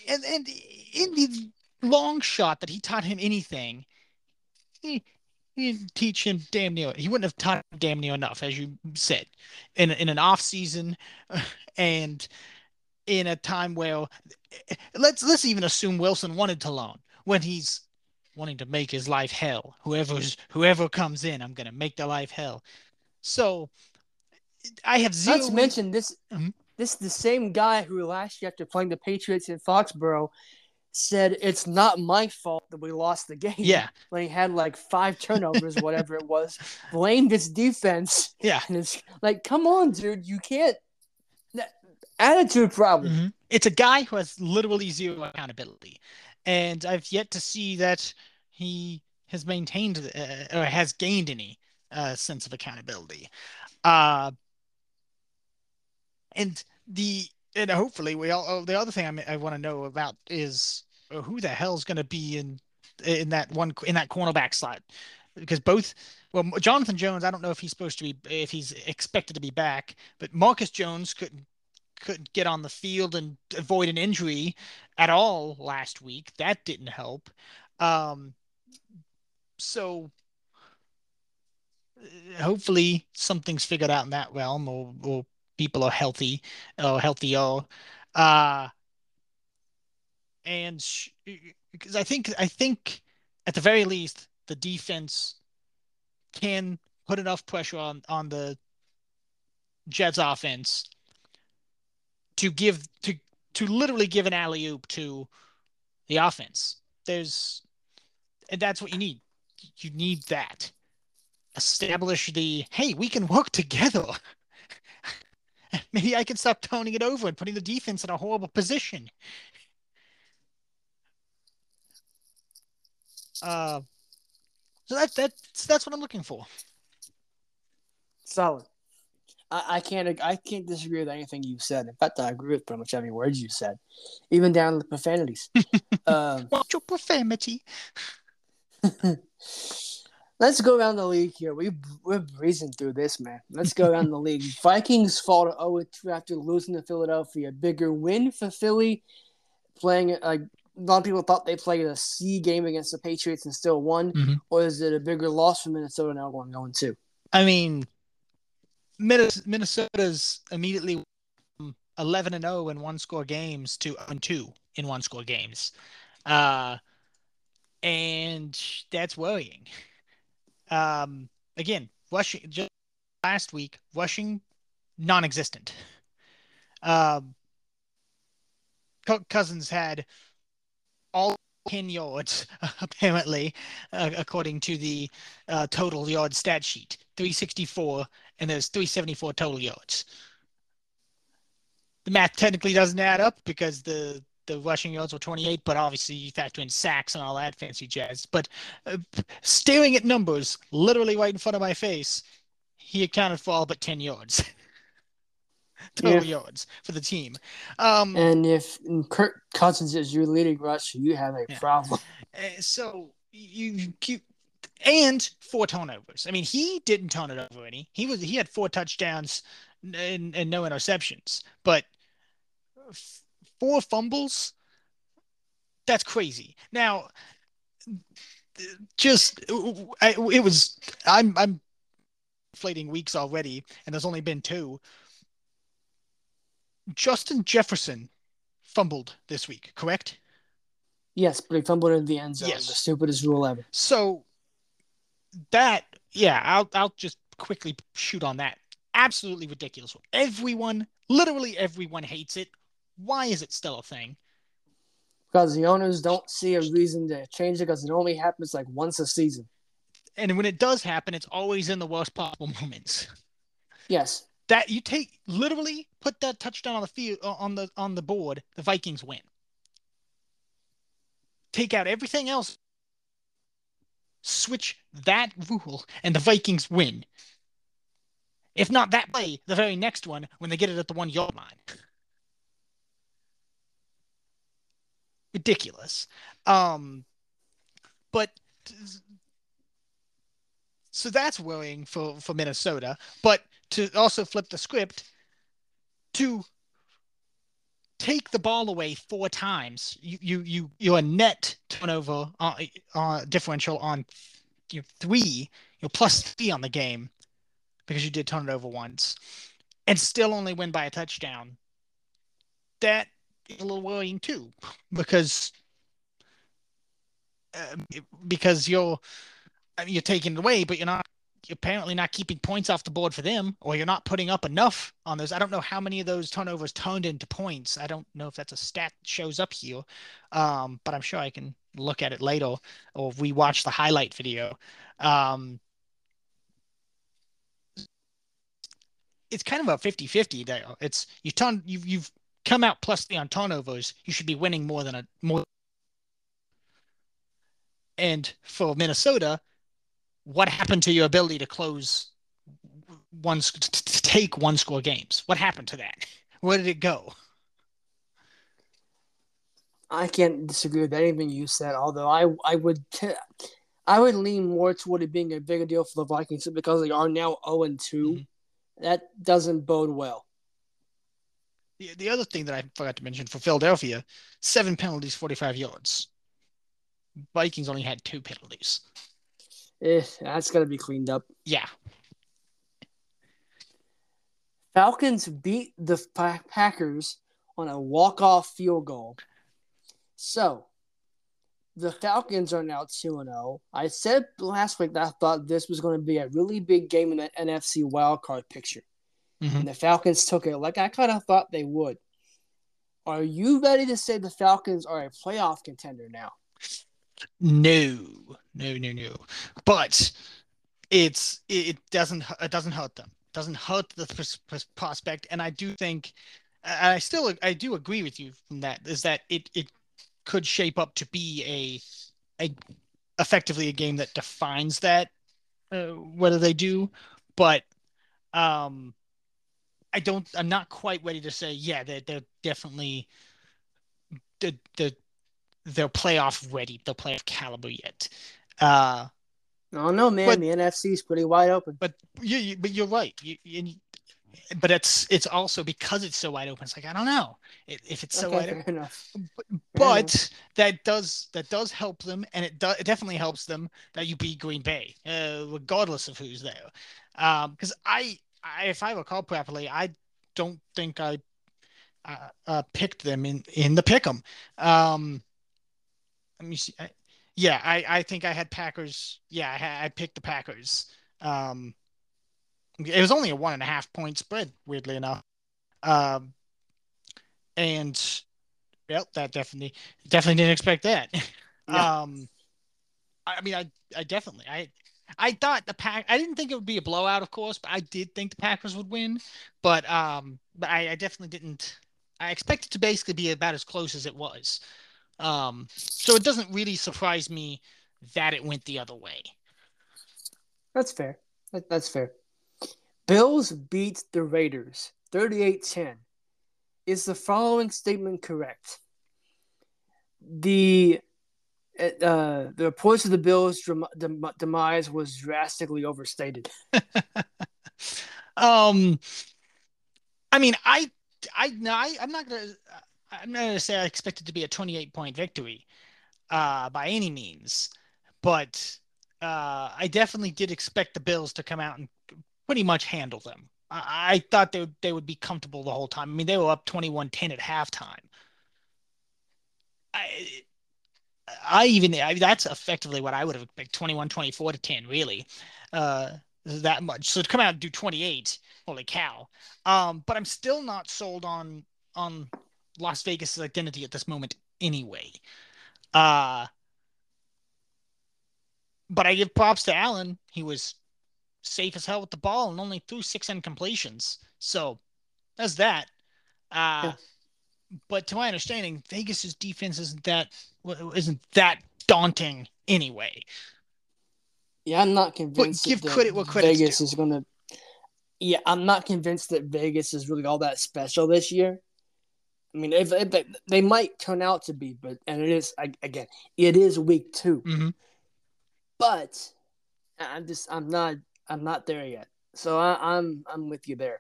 and and in the long shot that he taught him anything, he, he didn't teach him damn near. He wouldn't have taught him damn near enough, as you said, in in an off season, and in a time where let's let's even assume Wilson wanted to loan when he's wanting to make his life hell. Whoever's whoever comes in, I'm gonna make their life hell. So I have zero. Not to mention this. Mhm. This the same guy who last year, after playing the Patriots in Foxborough, said it's not my fault that we lost the game. yeah, when he had like five turnovers, whatever it was, blamed his defense. yeah. And it's like, come on, dude, you can't. Attitude problem. Mhm. It's a guy who has literally zero accountability, and I've yet to see that he has maintained uh, or has gained any uh, sense of accountability. Uh, and the and hopefully we all oh, the other thing I, I want to know about is uh, who the hell's going to be in in that one in that cornerback slot? Because both well Jonathan Jones I don't know if he's supposed to be if he's expected to be back but Marcus Jones couldn't couldn't get on the field and avoid an injury at all last week. That didn't help. Um so uh, hopefully something's figured out in that realm. Or, or people are healthy or healthier uh and because I think I think at the very least the defense can put enough pressure on on the Jets offense to give to to literally give an alley oop to the offense. There's and that's what you need. You need that. Establish the hey, we can work together. Maybe I can stop toning it over and putting the defense in a horrible position. Uh, so that that's that's what I'm looking for. Solid. I, I can't. I can't disagree with anything you've said. In fact, I agree with pretty much every word you said, even down to the profanities. um, Watch your profanity. let's go around the league here. We we're breezing through this, man. Let's go around the league. Vikings fall to 0 2 after losing to Philadelphia. Bigger win for Philly, playing like a lot of people thought they played a C game against the Patriots and still won, Mhm. or is it a bigger loss for Minnesota now going going two? I mean, Minnesota's immediately 11 and 0 in one score games to and 2 in one score games. Uh, and that's worrying. Um, again, rushing just last week, rushing non existent. Um, Cousins had all 10 yards, apparently, uh, according to the uh, total yard stat sheet 364, and there's 374 total yards. The math technically doesn't add up because the the rushing yards were 28, but obviously you factor in sacks and all that fancy jazz. But uh, staring at numbers, literally right in front of my face, he accounted for all but 10 yards. Total Yeah. yards for the team. Um, And if Kirk Cousins is your leading rusher, you have a Yeah. problem. Uh, so you, keep and four turnovers. I mean, he didn't turn it over any. He was he had four touchdowns and, and no interceptions, but four fumbles. That's crazy. Now, just it was I'm I'm inflating weeks already, and there's only been two. Justin Jefferson fumbled this week, correct? Yes, but he fumbled in the end zone. Yes. The stupidest rule ever. So that yeah, I'll I'll just quickly shoot on that. Absolutely ridiculous. Everyone, literally everyone hates it. Why is it still a thing? Because the owners don't see a reason to change it because it only happens like once a season. And when it does happen, it's always in the worst possible moments. Yes. That you take literally put that touchdown on the field uh, on the on the board, the Vikings win. Take out everything else switch that rule and the Vikings win. If not that play, the very next one when they get it at the one yard line. Ridiculous. Um, but so that's worrying for, for Minnesota. But to also flip the script, to take the ball away four times, you you you you're a net turnover uh, uh, differential on you know, three, you're plus three on the game because you did turn it over once, and still only win by a touchdown. That is a little worrying too, because uh, because you're you're taking it away, but you're not you're apparently not keeping points off the board for them, or you're not putting up enough on those. I don't know how many of those turnovers turned into points. I don't know if that's a stat that shows up here, um, but I'm sure I can look at it later, or we watch the highlight video. Um, it's kind of a 50-50 there. It's you turn you you've come out plus the turnovers. You should be winning more than a more. And for Minnesota, what happened to your ability to close one to take one score games? What happened to that? Where did it go? I can't disagree with anything you said. Although I I would t- I would lean more toward it being a bigger deal for the Vikings because they are now zero and 2 mm-hmm. That doesn't bode well. The, the other thing that I forgot to mention for Philadelphia, seven penalties, forty five yards. Vikings only had two penalties. Eh, that's got to be cleaned up. Yeah. Falcons beat the Packers on a walk-off field goal. So, the Falcons are now 2 0. I said last week that I thought this was going to be a really big game in the NFC wildcard picture. Mm-hmm. And the Falcons took it like I kind of thought they would. Are you ready to say the Falcons are a playoff contender now? No, no, no, no. But it's it doesn't it doesn't hurt them. It doesn't hurt the prospect, and I do think I still I do agree with you from that is that it it could shape up to be a a effectively a game that defines that uh, whether they do, but um I don't I'm not quite ready to say yeah they're they're definitely the the they're playoff ready, they're playoff caliber yet. Uh, no, no, man. But, the NFC is pretty wide open. But you, you but you're right. You, you, but it's it's also because it's so wide open. It's like I don't know if it's so okay, wide open. Enough. But, that does that does help them, and it does it definitely helps them that you beat Green Bay, uh, regardless of who's there. Because um, I, I, if I recall properly, I don't think I uh, uh, picked them in in the pick'em. Um, let me see. I, yeah, I, I think I had Packers. Yeah, I, I picked the Packers. Um, it was only a one and a half point spread, weirdly enough. Um, and well, that definitely definitely didn't expect that. Yeah. Um, I mean, I I definitely I I thought the pack. I didn't think it would be a blowout, of course, but I did think the Packers would win. But um, but I, I definitely didn't. I expected to basically be about as close as it was. Um, so it doesn't really surprise me that it went the other way. That's fair. That's fair. Bills beat the Raiders 38 10. Is the following statement correct? The uh, the reports of the Bills' dem- demise was drastically overstated. um, I mean, I, I, no, I, I'm not gonna. I'm not to say I expect it to be a 28 point victory uh, by any means, but uh, I definitely did expect the Bills to come out and pretty much handle them. I, I thought they would, they would be comfortable the whole time. I mean, they were up 21 10 at halftime. I, I even I, that's effectively what I would have picked 21 24 to 10 really uh that much. So to come out and do 28 holy cow. Um but I'm still not sold on on Las Vegas's identity at this moment anyway. Uh but I give props to Allen. He was safe as hell with the ball and only threw six incompletions. So that's that. Uh yeah. but to my understanding, Vegas's defense isn't that isn't that daunting anyway. Yeah, I'm not convinced. But give credit what credit Vegas is going to. Yeah, I'm not convinced that Vegas is really all that special this year. I mean, if, if they, they, might turn out to be, but and it is again, it is week 2 mm-hmm. But I'm just I'm not I'm not there yet. So I, I'm I'm with you there.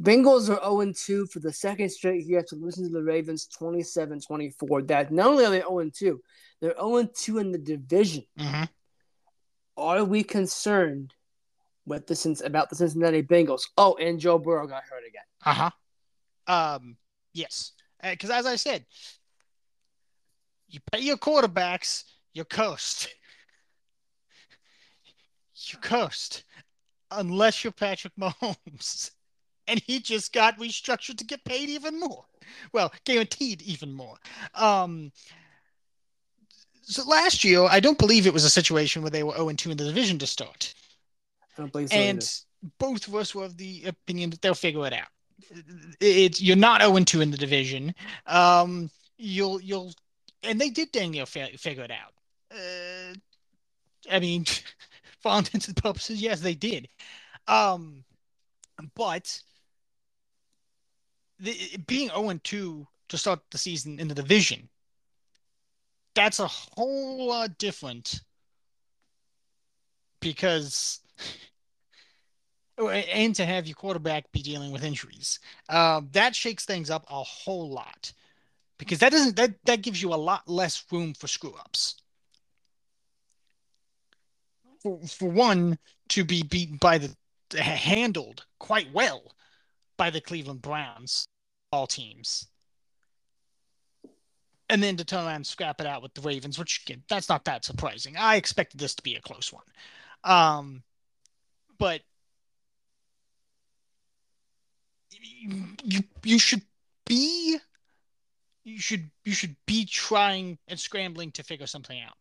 Bengals are 0 2 for the second straight year after losing to the Ravens 27 24. That not only are they 0 2, they're 0 2 in the division. Mm-hmm. Are we concerned with the about the Cincinnati Bengals? Oh, and Joe Burrow got hurt again. Uh huh. Um, yes, because uh, as I said, you pay your quarterbacks, you coast. You coast, unless you're Patrick Mahomes and he just got restructured to get paid even more. Well, guaranteed even more. Um, so last year, I don't believe it was a situation where they were 0 2 in the division to start. I don't believe so. And either. both of us were of the opinion that they'll figure it out. It's you're not 0 2 in the division. Um, you'll you'll and they did dang near figure it out. Uh, I mean, for all intents and purposes, yes, they did. Um, but the, being 0 2 to start the season in the division, that's a whole lot different because and to have your quarterback be dealing with injuries um, that shakes things up a whole lot because that doesn't that that gives you a lot less room for screw ups for, for one to be beaten by the handled quite well by the Cleveland Browns, all teams. And then to turn around and scrap it out with the Ravens, which again, that's not that surprising. I expected this to be a close one. Um, but you you should be you should you should be trying and scrambling to figure something out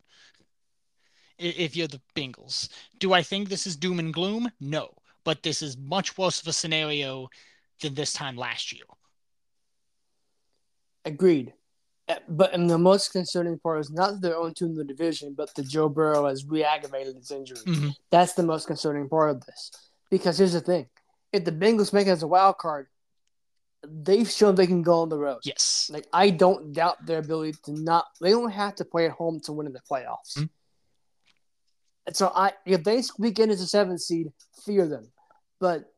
if you're the Bengals. Do I think this is doom and gloom? No, but this is much worse of a scenario than this time last year. Agreed. Uh, but and the most concerning part is not their own team in the division, but the Joe Burrow has re-aggravated his injury. Mm-hmm. That's the most concerning part of this. Because here's the thing: if the Bengals make it as a wild card, they've shown they can go on the road. Yes. Like I don't doubt their ability to not. They don't have to play at home to win in the playoffs. Mm-hmm. And so I, if they squeak in as a seventh seed, fear them. But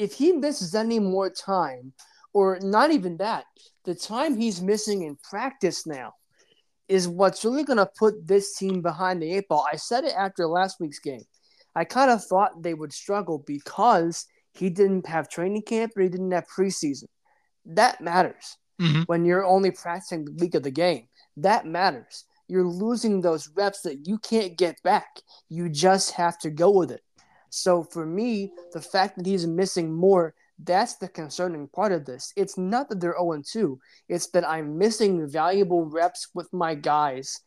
if he misses any more time, or not even that, the time he's missing in practice now is what's really going to put this team behind the eight ball. I said it after last week's game. I kind of thought they would struggle because he didn't have training camp or he didn't have preseason. That matters mm-hmm. when you're only practicing the week of the game. That matters. You're losing those reps that you can't get back. You just have to go with it. So for me, the fact that he's missing more, that's the concerning part of this. It's not that they're 0 2, it's that I'm missing valuable reps with my guys.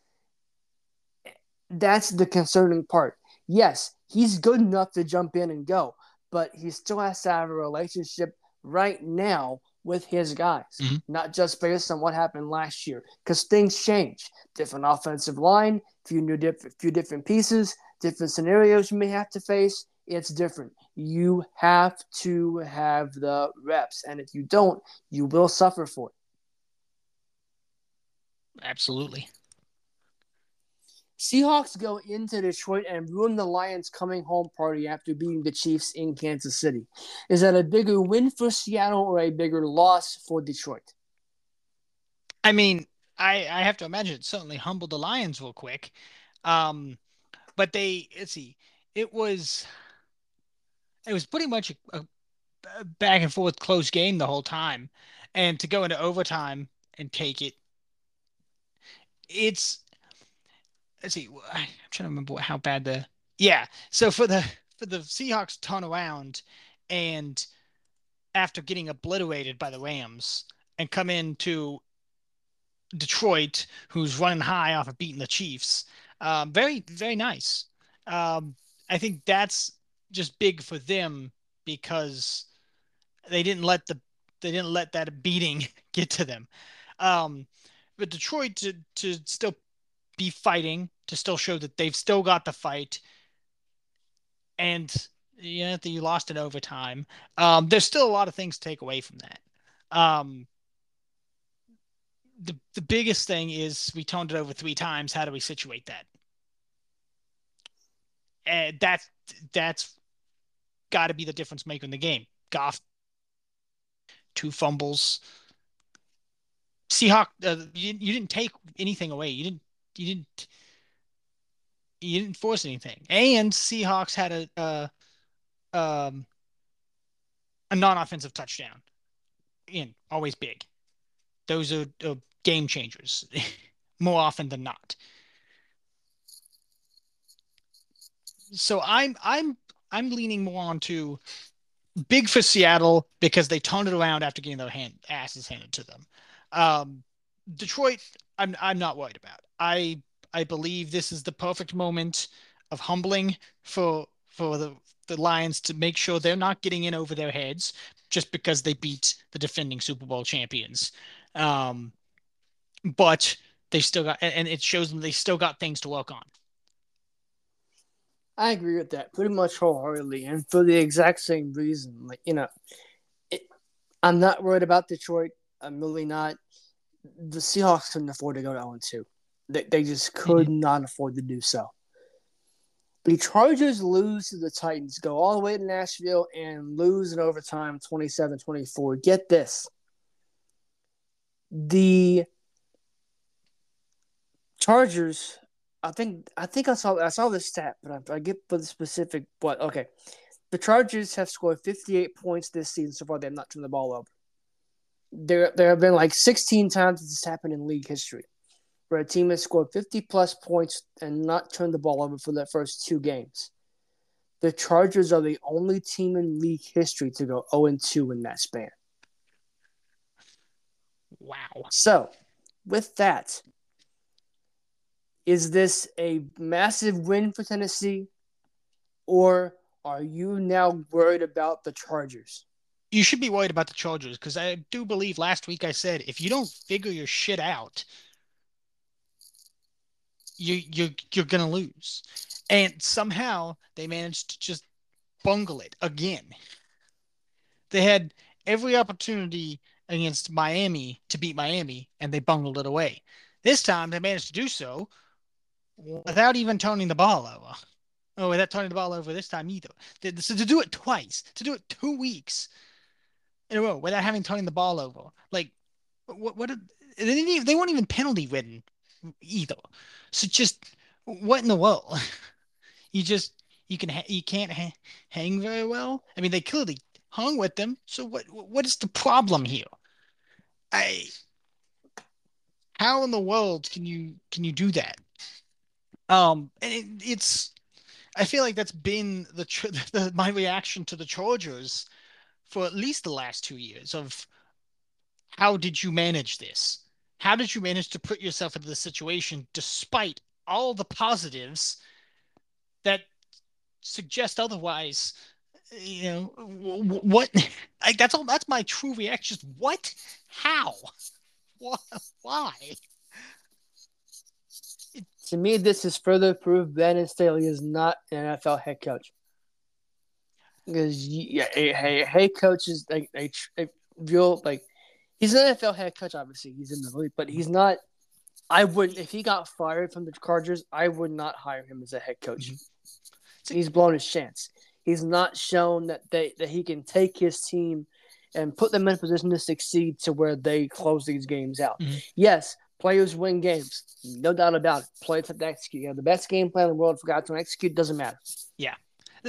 That's the concerning part. Yes, he's good enough to jump in and go, but he still has to have a relationship right now with his guys, mm-hmm. not just based on what happened last year, because things change. Different offensive line, few new different, few different pieces, different scenarios you may have to face it's different. You have to have the reps, and if you don't, you will suffer for it. Absolutely. Seahawks go into Detroit and ruin the Lions' coming home party after beating the Chiefs in Kansas City. Is that a bigger win for Seattle or a bigger loss for Detroit? I mean, I, I have to imagine it certainly humbled the Lions real quick. Um, but they, let's see, it was it was pretty much a, a back and forth close game the whole time. And to go into overtime and take it. It's let's see. I'm trying to remember how bad the yeah. So for the for the Seahawks turn around and after getting obliterated by the Rams and come into Detroit, who's running high off of beating the Chiefs. Um, very, very nice. Um, I think that's just big for them because they didn't let the they didn't let that beating get to them. Um, but Detroit to to still be fighting to still show that they've still got the fight, and you know, you lost in overtime. Um, there's still a lot of things to take away from that. Um, the the biggest thing is we toned it over three times. How do we situate that? And that's that's got to be the difference maker in the game. Goff, two fumbles. Seahawk, uh, you, you didn't take anything away. You didn't you didn't you didn't force anything. And Seahawks had a um, a non-offensive touchdown. In always big. Those are, are game changers more often than not. So I'm I'm I'm leaning more onto big for Seattle because they turned it around after getting their hand asses handed to them. Um, Detroit, I'm I'm not worried about. I I believe this is the perfect moment of humbling for for the the Lions to make sure they're not getting in over their heads just because they beat the defending Super Bowl champions. Um, but they still got, and it shows them they still got things to work on. I agree with that pretty much wholeheartedly, and for the exact same reason. Like you know, it, I'm not worried about Detroit. I'm really not. The Seahawks couldn't afford to go to 0 2. They, they just could mm-hmm. not afford to do so. The Chargers lose to the Titans, go all the way to Nashville and lose in overtime 27 24. Get this. The Chargers, I think I think I saw I saw this stat, but I, I get for the specific but okay. The Chargers have scored 58 points this season so far. They have not turned the ball over. There, there have been like 16 times this has happened in league history where a team has scored 50 plus points and not turned the ball over for their first two games. The Chargers are the only team in league history to go 0 2 in that span. Wow. So, with that, is this a massive win for Tennessee, or are you now worried about the Chargers? You should be worried about the Chargers because I do believe last week I said if you don't figure your shit out, you you you're gonna lose. And somehow they managed to just bungle it again. They had every opportunity against Miami to beat Miami, and they bungled it away. This time they managed to do so without even turning the ball over. Oh, without turning the ball over this time either. So to do it twice, to do it two weeks in a row without having turning the ball over, like what? What? They didn't even, they weren't even penalty ridden either. So just what in the world? you just you can you can't ha- hang very well. I mean, they clearly hung with them. So what what is the problem here? I how in the world can you can you do that? Um, and it, it's I feel like that's been the, the my reaction to the Chargers for at least the last two years of how did you manage this? How did you manage to put yourself into this situation despite all the positives that suggest otherwise? You know what? Like, that's all. That's my true reaction. What? How? Why? To me, this is further proof Brandon Staley is not an NFL head coach. Because yeah, hey, hey, coaches, they they, they feel like he's an NFL head coach. Obviously, he's in the league, but he's not. I wouldn't. if he got fired from the Chargers, I would not hire him as a head coach. Mm-hmm. He's blown his chance. He's not shown that they that he can take his team and put them in a position to succeed to where they close these games out. Mm-hmm. Yes, players win games, no doubt about it. Players have to execute. You have the best game plan in the world. for Forgot to execute. Doesn't matter. Yeah,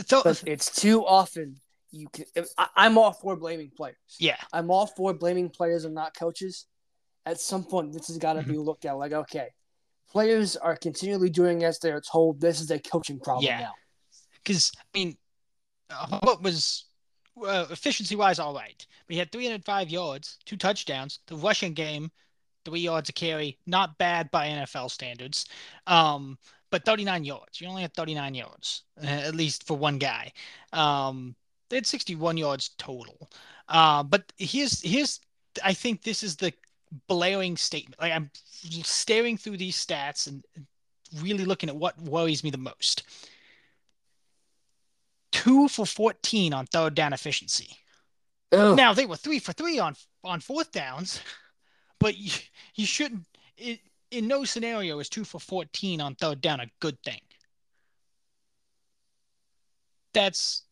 so, but it's too often you can. I, am all for blaming players. Yeah, I'm all for blaming players and not coaches. at some point this has got to Mm-hmm. be looked at like, okay, players are continually doing as they're told. This is a coaching problem Yeah. now. because I mean, uh, what was uh, efficiency wise all right. We had 305 yards, two touchdowns. The rushing game, three yards a carry, not bad by NFL standards. Um, but 39 yards. You only had 39 yards, uh, at least for one guy. Um, they had 61 yards total. Uh, but here's here's I think this is the blaring statement. Like I'm staring through these stats and really looking at what worries me the most two for 14 on third down efficiency. Ugh. Now they were three for three on on fourth downs, but you, you shouldn't. It, in no scenario is two for 14 on third down a good thing. That's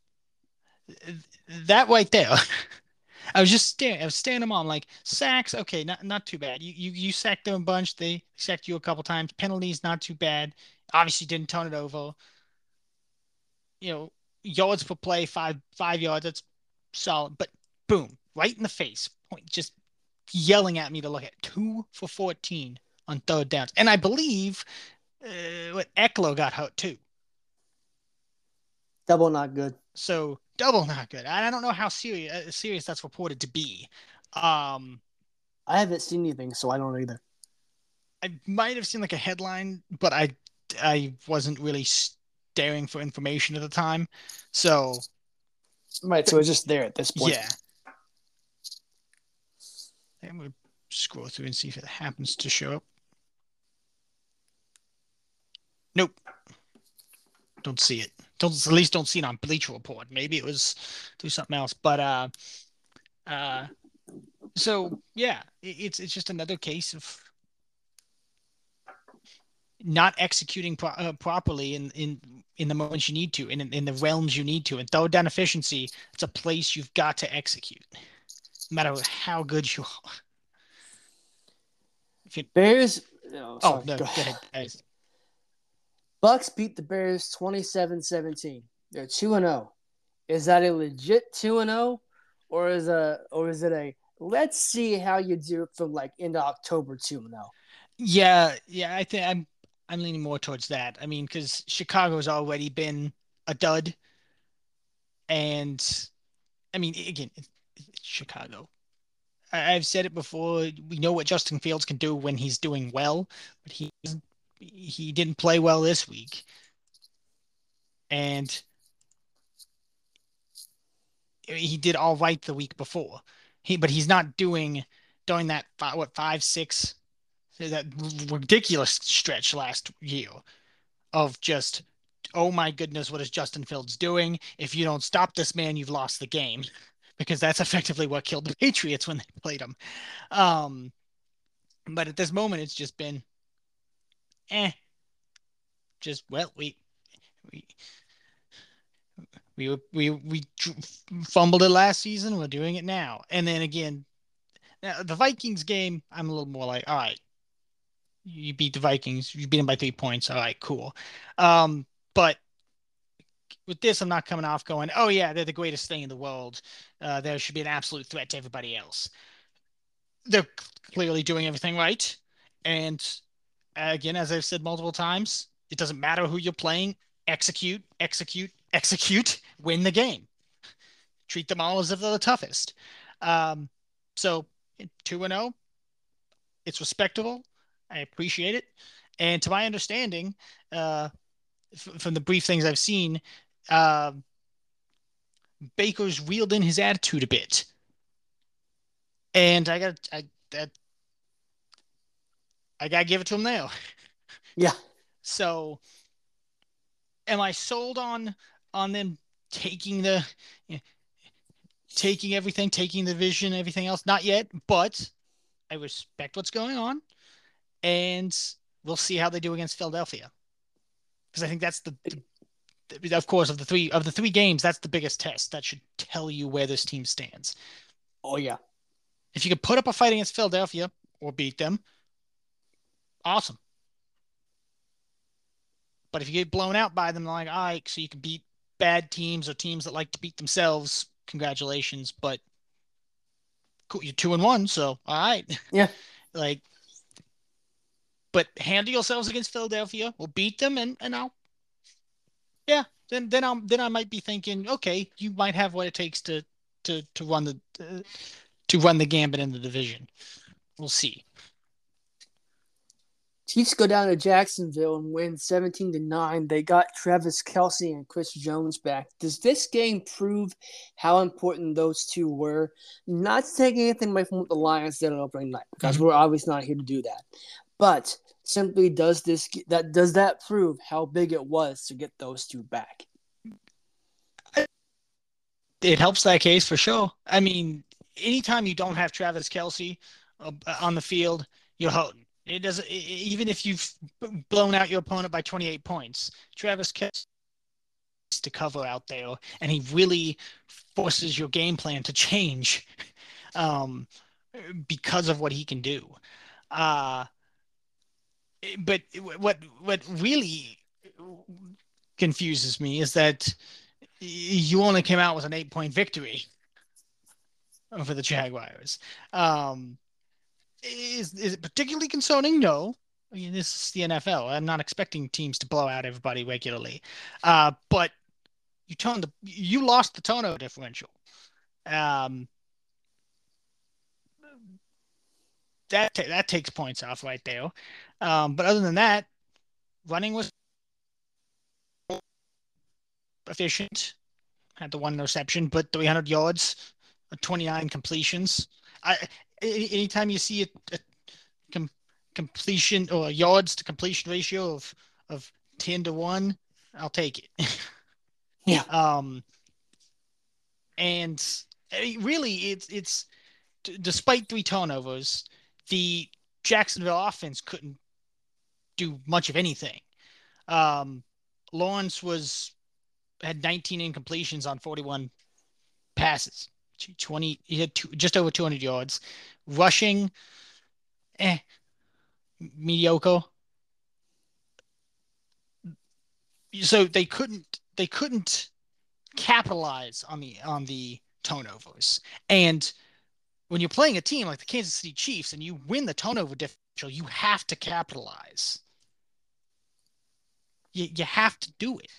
that right there. I was just staring. I was staring them on like sacks. Okay, not not too bad. You you you sacked them a bunch. They sacked you a couple times. Penalties not too bad. Obviously didn't turn it over. You know, yards per play five five yards. That's solid. But boom, right in the face. Point just yelling at me to look at two for fourteen on third downs. And I believe uh, what Ekeler got hurt too. Double not good. So double not good. And I don't know how serious uh, serious that's reported to be. Um, I haven't seen anything, so I don't either. I might have seen like a headline, but I I wasn't really staring for information at the time. So Right, so it's just there at this point. yeah. I'm gonna scroll through and see if it happens to show up. Nope. Don't see it. Don't at least don't see it on Bleacher Report. Maybe it was through something else. But uh uh so yeah, it, it's it's just another case of not executing pro- uh, properly in, in in the moments you need to, in in the realms you need to, and throw down efficiency. It's a place you've got to execute, no matter how good you are. If you, Bears. Oh, oh no, Go ahead, guys. Bucks beat the Bears 27-17. They're 2 and 0. Is that a legit 2 and 0 or is a or is it a let's see how you do from like into October 2 and 0? Yeah, yeah, I think I'm I'm leaning more towards that. I mean, because Chicago's already been a dud, and I mean, again, Chicago. I, I've said it before. We know what Justin Fields can do when he's doing well, but he he didn't play well this week, and he did all right the week before. He, but he's not doing during that fi- what five six that ridiculous stretch last year of just oh my goodness what is Justin Fields doing if you don't stop this man you've lost the game because that's effectively what killed the Patriots when they played them. um but at this moment it's just been eh just well we we we we we fumbled it last season we're doing it now and then again now the Vikings game I'm a little more like all right you beat the Vikings. You beat them by three points. All right, cool. Um, but with this, I'm not coming off going, oh yeah, they're the greatest thing in the world. Uh, there should be an absolute threat to everybody else. They're clearly doing everything right, and again, as I've said multiple times, it doesn't matter who you're playing. Execute, execute, execute. Win the game. Treat them all as if they're the toughest. Um, so two and zero. It's respectable. I appreciate it. And to my understanding, uh, f- from the brief things I've seen, uh, Baker's reeled in his attitude a bit. And I got I that I gotta give it to him now. Yeah. So, am I sold on on them taking the you know, taking everything, taking the vision, everything else? Not yet, but I respect what's going on, and we'll see how they do against Philadelphia. Because I think that's the, the, of course, of the three of the three games, that's the biggest test. That should tell you where this team stands. Oh yeah. If you could put up a fight against Philadelphia or beat them, awesome. But if you get blown out by them, like, all right, so you can beat bad teams or teams that like to beat themselves, congratulations. But cool, you're two and one, so all right. Yeah. Like, but handle yourselves against Philadelphia. We'll beat them, and and I'll, yeah. Then then I'm then I might be thinking, okay, you might have what it takes to to to run the uh, to run the gambit in the division. We'll see. Chiefs go down to Jacksonville and win 17 to 9. They got Travis Kelce and Chris Jones back. Does this game prove how important those two were? Not to take anything away from what the Lions did on opening night, because mm-hmm. we're obviously not here to do that. But simply does this that does that prove how big it was to get those two back? It helps that case for sure. I mean, anytime you don't have Travis Kelce uh, on the field, you're hurting. It doesn't even if you've blown out your opponent by 28 points. Travis Kelce to cover out there, and he really forces your game plan to change um, because of what he can do. Uh, but what what really confuses me is that you only came out with an eight point victory over the Jaguars. Um, is is it particularly concerning? No. I mean, this is the NFL. I'm not expecting teams to blow out everybody regularly, uh, but you turned the you lost the turnover differential. Um, that ta- that takes points off right there. Um, but other than that, running was efficient. Had the one interception, but 300 yards, 29 completions. I anytime you see a, a com- completion or yards to completion ratio of of 10 to 1, I'll take it. yeah. Um and really it's it's despite three turnovers, the Jacksonville offense couldn't do much of anything. Um, Lawrence was had 19 incompletions on 41 passes. 20 he had two, just over 200 yards rushing eh mediocre so they couldn't they couldn't capitalize on the on the turnovers and when you're playing a team like the Kansas City Chiefs and you win the turnover differential you have to capitalize you, you have to do it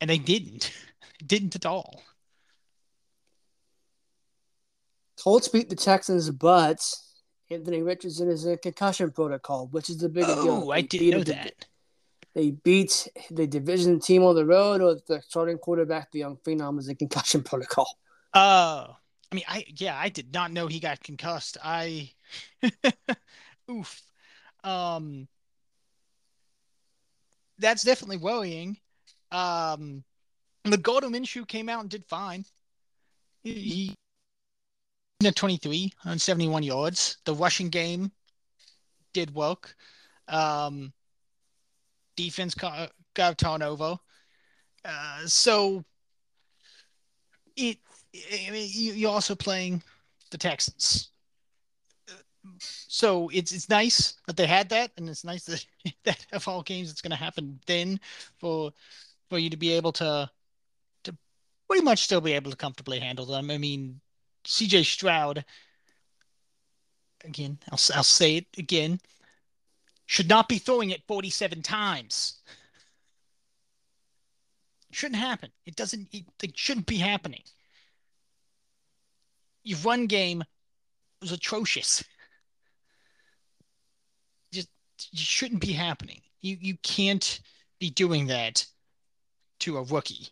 and they didn't didn't at all. Colts beat the Texans, but Anthony Richardson is in concussion protocol, which is the big oh, deal. Oh, I didn't know that. They beat the division team on the road, or the starting quarterback, the young phenom, is in concussion protocol. Oh, I mean, I yeah, I did not know he got concussed. I, oof, um, that's definitely worrying. Um, the Gardner Minshew came out and did fine. He, he at 23 on 71 yards. The rushing game did work. Um, defense got, got turnover. Uh, so it, I mean, you, are also playing the Texans. So it's it's nice that they had that, and it's nice that that of all games it's going to happen then for for you to be able to pretty much still be able to comfortably handle them. I mean, CJ Stroud, again, I'll, I'll say it again, should not be throwing it 47 times. Shouldn't happen. It doesn't, it, it shouldn't be happening. Your run game was atrocious. Just, shouldn't be happening. You, you can't be doing that to a rookie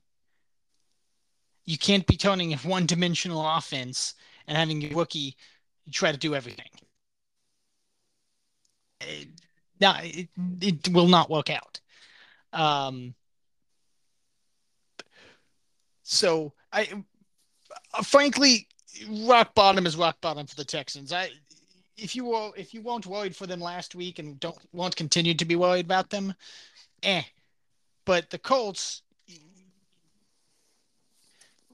you can't be turning a one dimensional offense and having your rookie try to do everything. It, no, it, it will not work out. Um, so I, frankly, rock bottom is rock bottom for the Texans. I, if you were, if you weren't worried for them last week and don't want to continue to be worried about them, eh. But the Colts,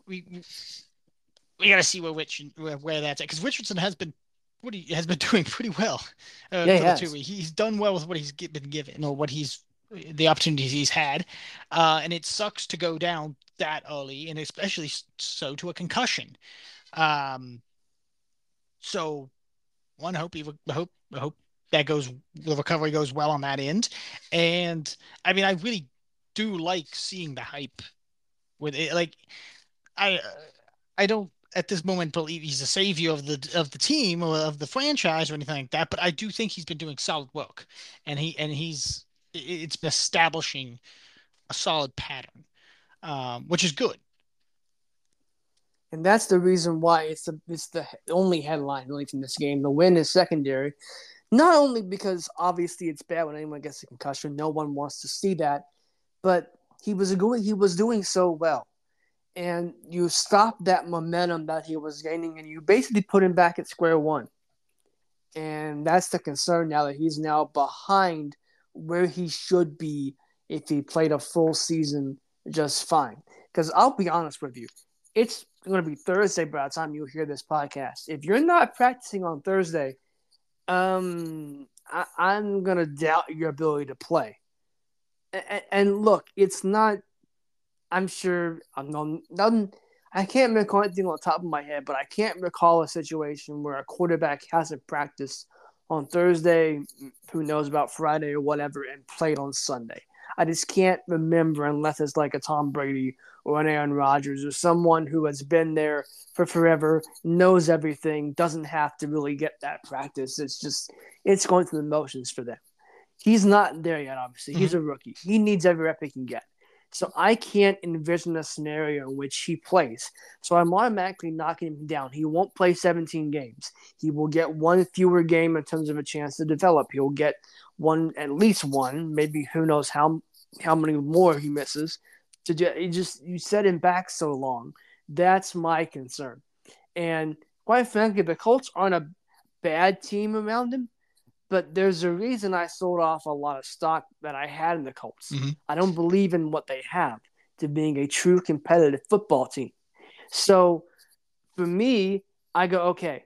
we we got to see where which where, where that's at because Richardson has been what he has been doing pretty well. Uh, yeah, he He's done well with what he's been given or what he's the opportunities he's had, uh, and it sucks to go down that early, and especially so to a concussion. Um, So, one hope he hope hope that goes the recovery goes well on that end, and I mean I really do like seeing the hype with it. Like I I don't at this moment believe he's the savior of the of the team or of the franchise or anything like that, but I do think he's been doing solid work, and he and he's it's been establishing a solid pattern, um, which is good. And that's the reason why it's the it's the only headline really from this game. The win is secondary, not only because obviously it's bad when anyone gets a concussion. No one wants to see that, but he was doing he was doing so well and you stop that momentum that he was gaining and you basically put him back at square one. And that's the concern now that he's now behind where he should be if he played a full season just fine. Because I'll be honest with you, it's going to be Thursday by the time you hear this podcast. If you're not practicing on Thursday, um, I, am going to doubt your ability to play. And, and look, it's not I'm sure I'm not, I can't recall anything on top of my head, but I can't recall a situation where a quarterback hasn't practiced on Thursday, who knows about Friday or whatever, and played on Sunday. I just can't remember unless it's like a Tom Brady or an Aaron Rodgers or someone who has been there for forever, knows everything, doesn't have to really get that practice. It's just it's going through the motions for them. He's not there yet, obviously. Mm-hmm. He's a rookie. He needs every rep he can get. So I can't envision a scenario in which he plays. So I'm automatically knocking him down. He won't play 17 games. He will get one fewer game in terms of a chance to develop. He'll get one, at least one, maybe who knows how how many more he misses. To just, you just you set him back so long. That's my concern. And quite frankly, the Colts aren't a bad team around him but there's a reason I sold off a lot of stock that I had in the Colts. Mm-hmm. I don't believe in what they have to being a true competitive football team. So for me, I go, okay,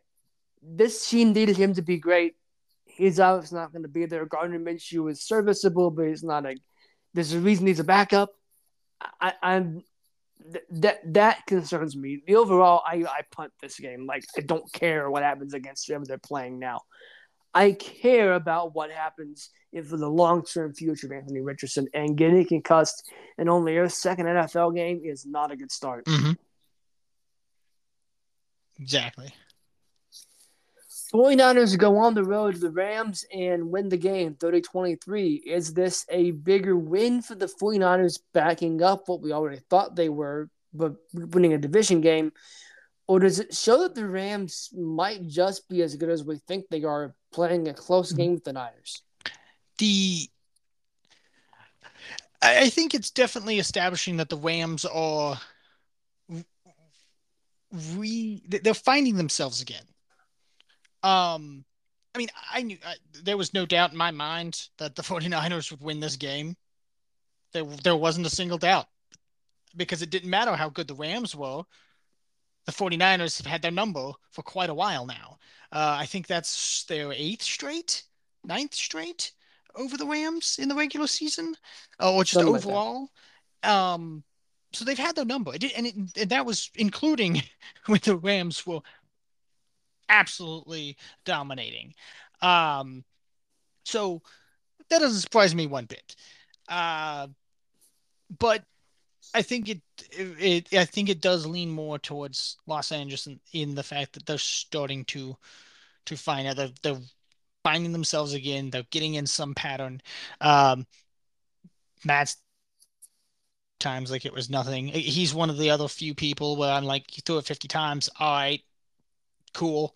this team needed him to be great. He's out. obviously not going to be there. Gardner Minshew is serviceable, but he's not a. There's a reason he's a backup. I, I'm th- that that concerns me. The overall, I I punt this game. Like I don't care what happens against whoever they're playing now. I care about what happens for the long term future of Anthony Richardson, and getting concussed in only a second NFL game is not a good start. Mm-hmm. Exactly. 49ers go on the road to the Rams and win the game 30 23. Is this a bigger win for the 49ers backing up what we already thought they were, but winning a division game? Or does it show that the Rams might just be as good as we think they are playing a close mm-hmm. game with the Niners? The I think it's definitely establishing that the Rams are re they're finding themselves again. Um I mean, I knew I, there was no doubt in my mind that the 49ers would win this game. There there wasn't a single doubt because it didn't matter how good the Rams were the 49ers have had their number for quite a while now. Uh, I think that's their eighth straight, ninth straight over the Rams in the regular season, uh, or just Something overall. Like um, so they've had their number, and, it, and that was including when the Rams were absolutely dominating. Um, so that doesn't surprise me one bit. Uh, but I think it, it, I think it does lean more towards Los Angeles in, in the fact that they're starting to to find out they're, they're finding themselves again. They're getting in some pattern. Um, Matt's times like it was nothing. He's one of the other few people where I'm like, you threw it 50 times. All right, cool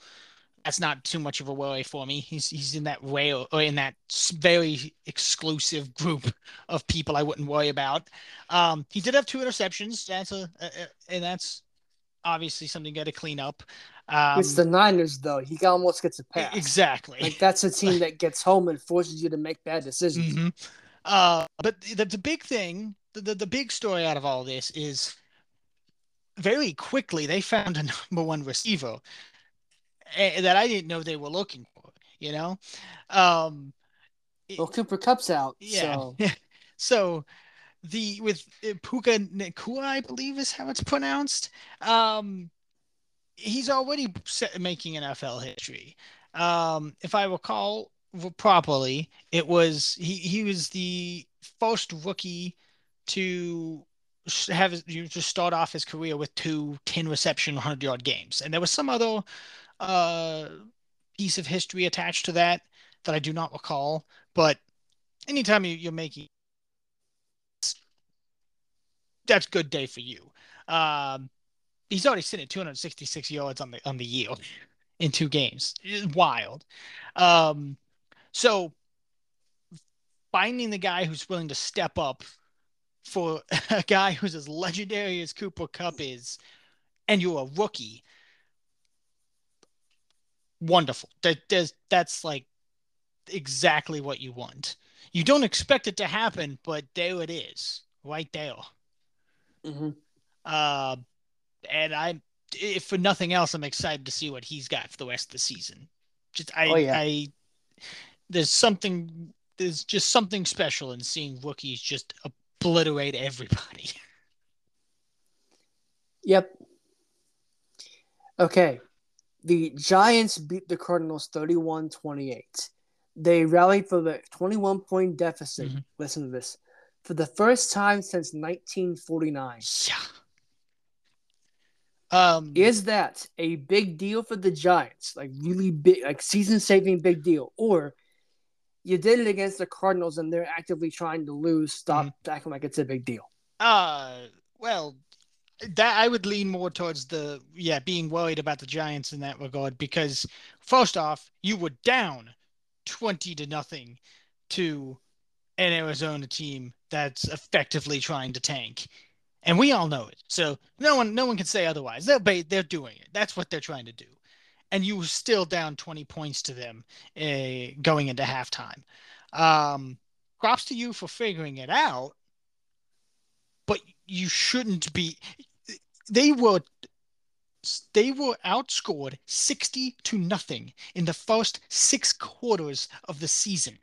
that's not too much of a worry for me. He's he's in that way or in that very exclusive group of people I wouldn't worry about. Um, he did have two interceptions. That's a, a, a and that's obviously something you got to clean up. Um, it's the Niners, though. He almost gets a pass. Exactly. Like that's a team that gets home and forces you to make bad decisions. Mm-hmm. Uh, but the, the big thing, the, the the big story out of all this is very quickly they found a number one receiver that I didn't know they were looking for. You know, um, well, Cooper Kupp's out. Yeah. So. so the with uh, Puka Nacua, I believe is how it's pronounced. Um, he's already making NFL history. Um, if I recall properly, it was he he was the first rookie to have you just start off his career with two 10 reception 100 yard games and there was some other uh piece of history attached to that that i do not recall but anytime you, you're making that's good day for you. Um he's already sitting at 266 yards on the on the yield in two games. It's wild. Um so finding the guy who's willing to step up for a guy who's as legendary as Cooper Kupp is, and you're a rookie, wonderful. That that's, that's like exactly what you want. You don't expect it to happen, but there it is, right there. Mm-hmm. Uh, and I'm, if for nothing else, I'm excited to see what he's got for the rest of the season. Just I, oh, yeah. I, there's something, there's just something special in seeing rookies just obliterate everybody. Yep. Okay. The Giants beat the Cardinals 31 28. They rallied for the 21 point deficit. Mm-hmm. Listen to this. For the first time since 1949. Yeah. Um, is that a big deal for the Giants? Like really big, like season saving big deal, or you did it against the Cardinals and they're actively trying to lose. Stop mm-hmm. acting like it's a big deal. Uh, well, that I would lean more towards the yeah being worried about the Giants in that regard because first off, you were down twenty to nothing to an Arizona team that's effectively trying to tank, and we all know it. So no one no one can say otherwise. They're they're doing it. That's what they're trying to do and you were still down 20 points to them uh, going into halftime. Um, props to you for figuring it out, but you shouldn't be. They were they were outscored 60 to nothing in the first six quarters of the season.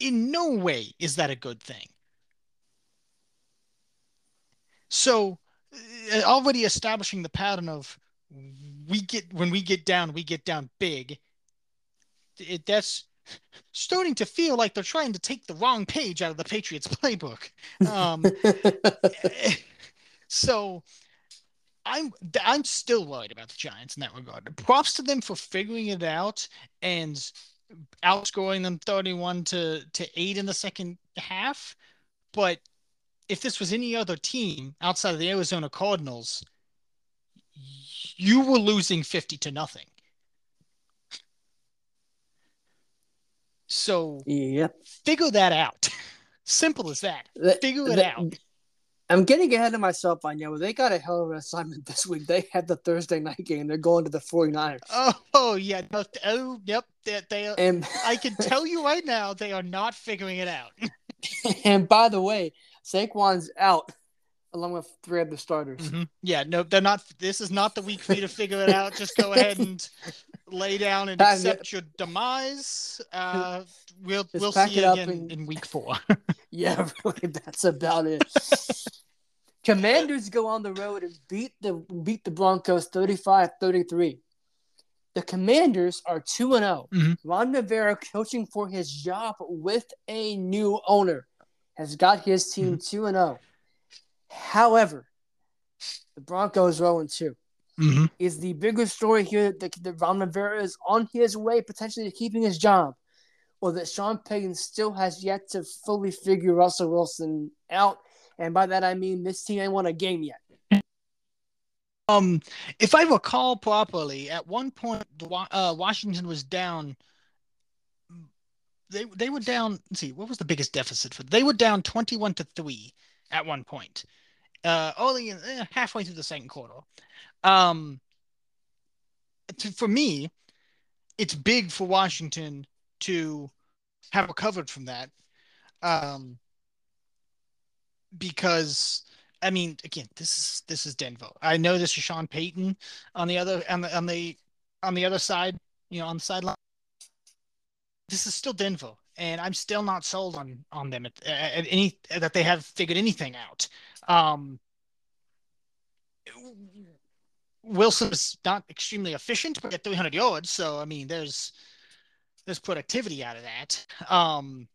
In no way is that a good thing. So, uh, already establishing the pattern of we get when we get down, we get down big. It, that's starting to feel like they're trying to take the wrong page out of the Patriots playbook. Um, so I'm I'm still worried about the Giants in that regard. Props to them for figuring it out and outscoring them 31 to to 8 in the second half. But if this was any other team outside of the Arizona Cardinals, you were losing 50 to nothing. So yep. figure that out. Simple as that. Figure it out. I'm getting ahead of myself I know. They got a hell of an assignment this week. They had the Thursday night game. They're going to the 49ers. Oh, oh yeah. No, oh, yep. They, they, and, I can tell you right now, they are not figuring it out. and by the way, Saquon's out along with three of the starters. Mm-hmm. Yeah, no, they're not. This is not the week for you to figure it out. Just go ahead and lay down and accept your demise. Uh, we'll Just we'll see you again and... in week four. yeah, really, that's about it. Commanders go on the road and beat the beat the Broncos 35-33. The Commanders are 2 and 0. Mm-hmm. Ron Rivera, coaching for his job with a new owner, has got his team mm-hmm. 2 mm-hmm. 0. However, the Broncos are rolling 2 mm-hmm. is the bigger story here that, that Ron Rivera is on his way potentially to keeping his job, or that Sean Payton still has yet to fully figure Russell Wilson out. And by that I mean this team ain't won a game yet. Um, if I recall properly, at one point, uh, Washington was down. They they were down. Let's see, what was the biggest deficit for? They were down twenty-one to three at one point uh, only eh, halfway through the second quarter. Um, to, for me, it's big for Washington to have recovered from that. Um, because I mean, again, this is this is Denver. I know this is Sean Payton on the other on the on the on the other side, you know, on the sideline. This is still Denver, and I'm still not sold on on them at, at any that they have figured anything out. Um, Wilson not extremely efficient, but at 300 yards. So I mean, there's there's productivity out of that. Um,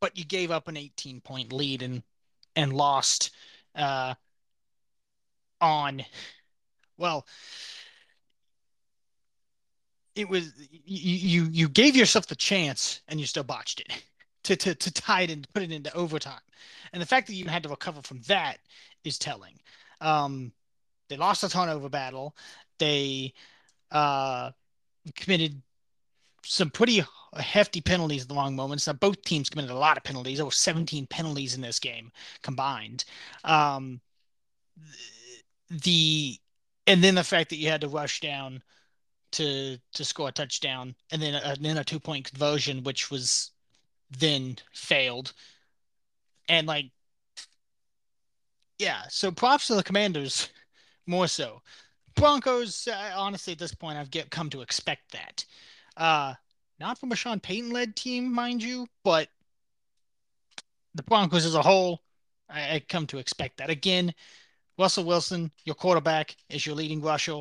but you gave up an 18 point lead and and lost uh, on well it was you you gave yourself the chance and you still botched it to to to tie it and put it into overtime and the fact that you had to recover from that is telling um, they lost a turnover battle they uh, committed some pretty hefty penalties in the long moments. Now, both teams committed a lot of penalties. There were 17 penalties in this game combined. Um, the and then the fact that you had to rush down to to score a touchdown and then a, then a two point conversion, which was then failed, and like yeah. So props to the Commanders more so. Broncos, uh, honestly, at this point, I've get come to expect that. Uh, not from a Sean Payton led team, mind you, but the Broncos as a whole, I, I, come to expect that. Again, Russell Wilson, your quarterback, is your leading rusher.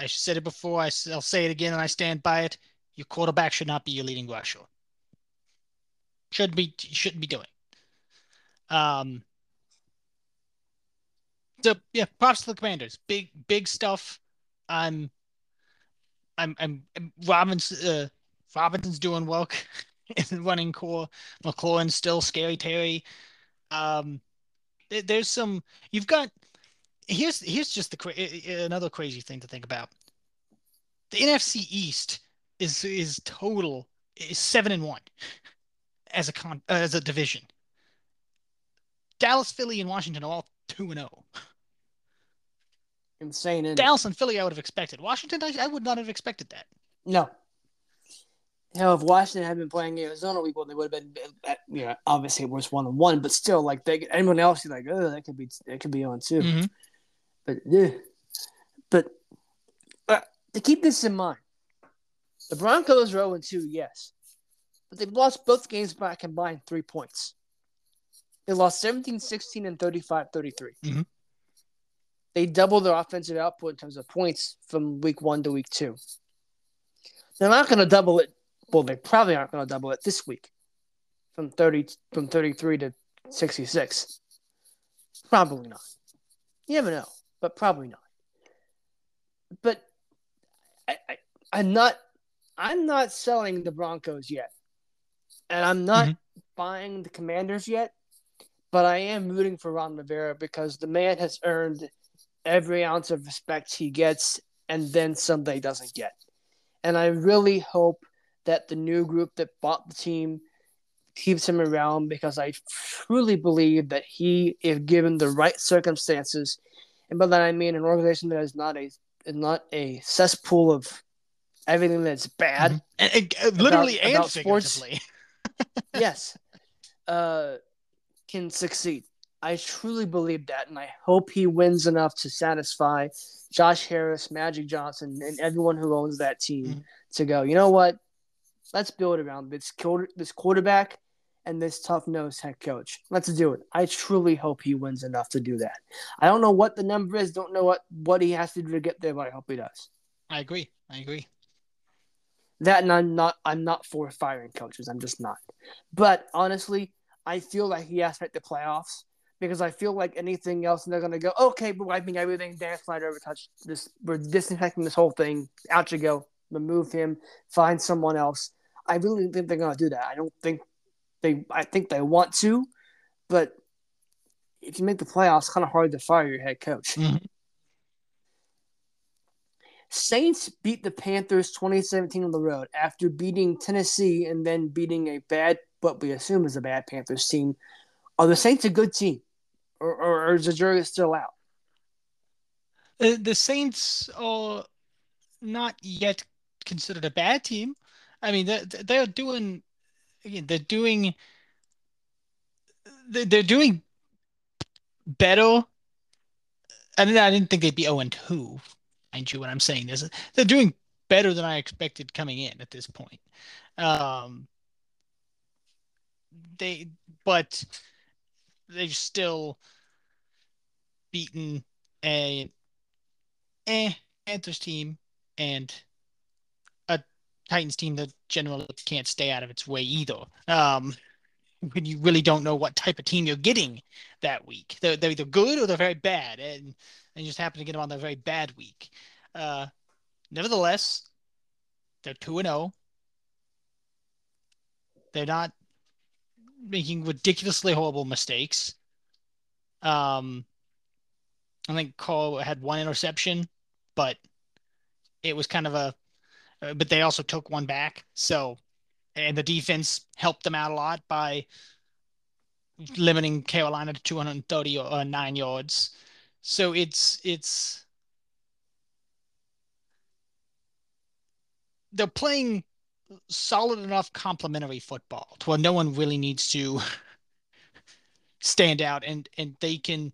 I, said it before, I, I'll say it again, and I stand by it. Your quarterback should not be your leading rusher. Should be shouldn't be doing. Um. So yeah, props to the Commanders. Big big stuff. I'm I'm I'm, I'm Robbins uh, Robinson's doing well in running core. McLaurin's still scary Terry. Um, there, there's some you've got. Here's here's just the another crazy thing to think about. The NFC East is is total is seven and one as a con uh, as a division. Dallas, Philly, and Washington are all two and zero. Oh insane. Dallas and Philly, I would have expected. Washington, I, I would not have expected that. No. Hell, if Washington had been playing Arizona week one, they would have been, you know, obviously it was one on one, but still, like they, anyone else, you're like, oh, that could be, that could be on too. Mm-hmm. But yeah, but uh, to keep this in mind, the Broncos are 0 2, yes, but they've lost both games by a combined three points. They lost 17 16 and 35 33. Mm-hmm they doubled their offensive output in terms of points from week one to week two. They're not going to double it. Well, they probably aren't going to double it this week, from thirty from thirty three to sixty six. Probably not. You never know, but probably not. But I, I, I'm not. I'm not selling the Broncos yet, and I'm not mm-hmm. buying the Commanders yet. But I am rooting for Ron Rivera because the man has earned every ounce of respect he gets and then somebody doesn't get. And I really hope that the new group that bought the team keeps him around because I truly believe that he, if given the right circumstances, and by that I mean an organization that is not a is not a cesspool of everything that's bad, mm-hmm. and, and, uh, literally about, and about sports. yes, uh, can succeed. I truly believe that, and I hope he wins enough to satisfy Josh Harris, Magic Johnson, and everyone who owns that team mm-hmm. to go. You know what? Let's build around this this quarterback and this tough nosed head coach. Let's do it. I truly hope he wins enough to do that. I don't know what the number is. Don't know what what he has to do to get there, but I hope he does. I agree. I agree. That and I'm not. I'm not for firing coaches. I'm just not. But honestly, I feel like he has to make the playoffs because I feel like anything else, and they're gonna go, okay, we're wiping everything. Dan Snyder touched this. We're disinfecting this whole thing. Out you go. Remove him. Find someone else. I really think they're gonna do that. I don't think they. I think they want to, but if you make the playoffs, kind of hard to fire your head coach. Mm-hmm. Saints beat the Panthers 2017 on the road after beating Tennessee and then beating a bad, what we assume is a bad Panthers team. Are the Saints a good team? or, or, or is the jury still out? The, the Saints are not yet considered a bad team. I mean, they're, they're doing again. They're doing they're doing better. And I didn't think they'd be 0 and 2. Mind you, when I'm saying this, they're doing better than I expected coming in at this point. Um, they, but they've still beaten a eh Panthers team and a Titans team that generally can't stay out of its way either. Um, when you really don't know what type of team you're getting that week. They're, they're either good or they're very bad, and, and you just happen to get them on a very bad week. Uh, nevertheless, they're 2 and 0. They're not making ridiculously horrible mistakes. Um, I think Cole had one interception, but it was kind of a, but they also took one back. So and the defense helped them out a lot by limiting Carolina to 230 or uh, nine yards. So it's it's they're playing solid enough complementary football to where no one really needs to stand out and and they can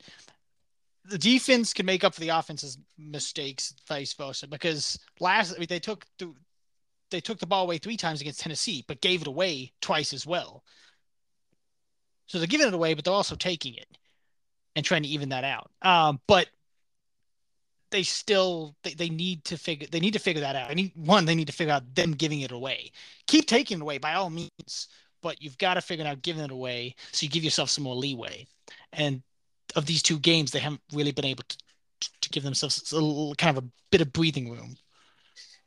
the defense can make up for the offense's mistakes vice versa because last I mean, they took the they took the ball away three times against Tennessee, but gave it away twice as well. So they're giving it away, but they're also taking it and trying to even that out. Um, but they still they, they need to figure they need to figure that out. I need one, they need to figure out them giving it away. Keep taking it away by all means, but you've got to figure out giving it away so you give yourself some more leeway. And of these two games, they haven't really been able to to give themselves a little, kind of a bit of breathing room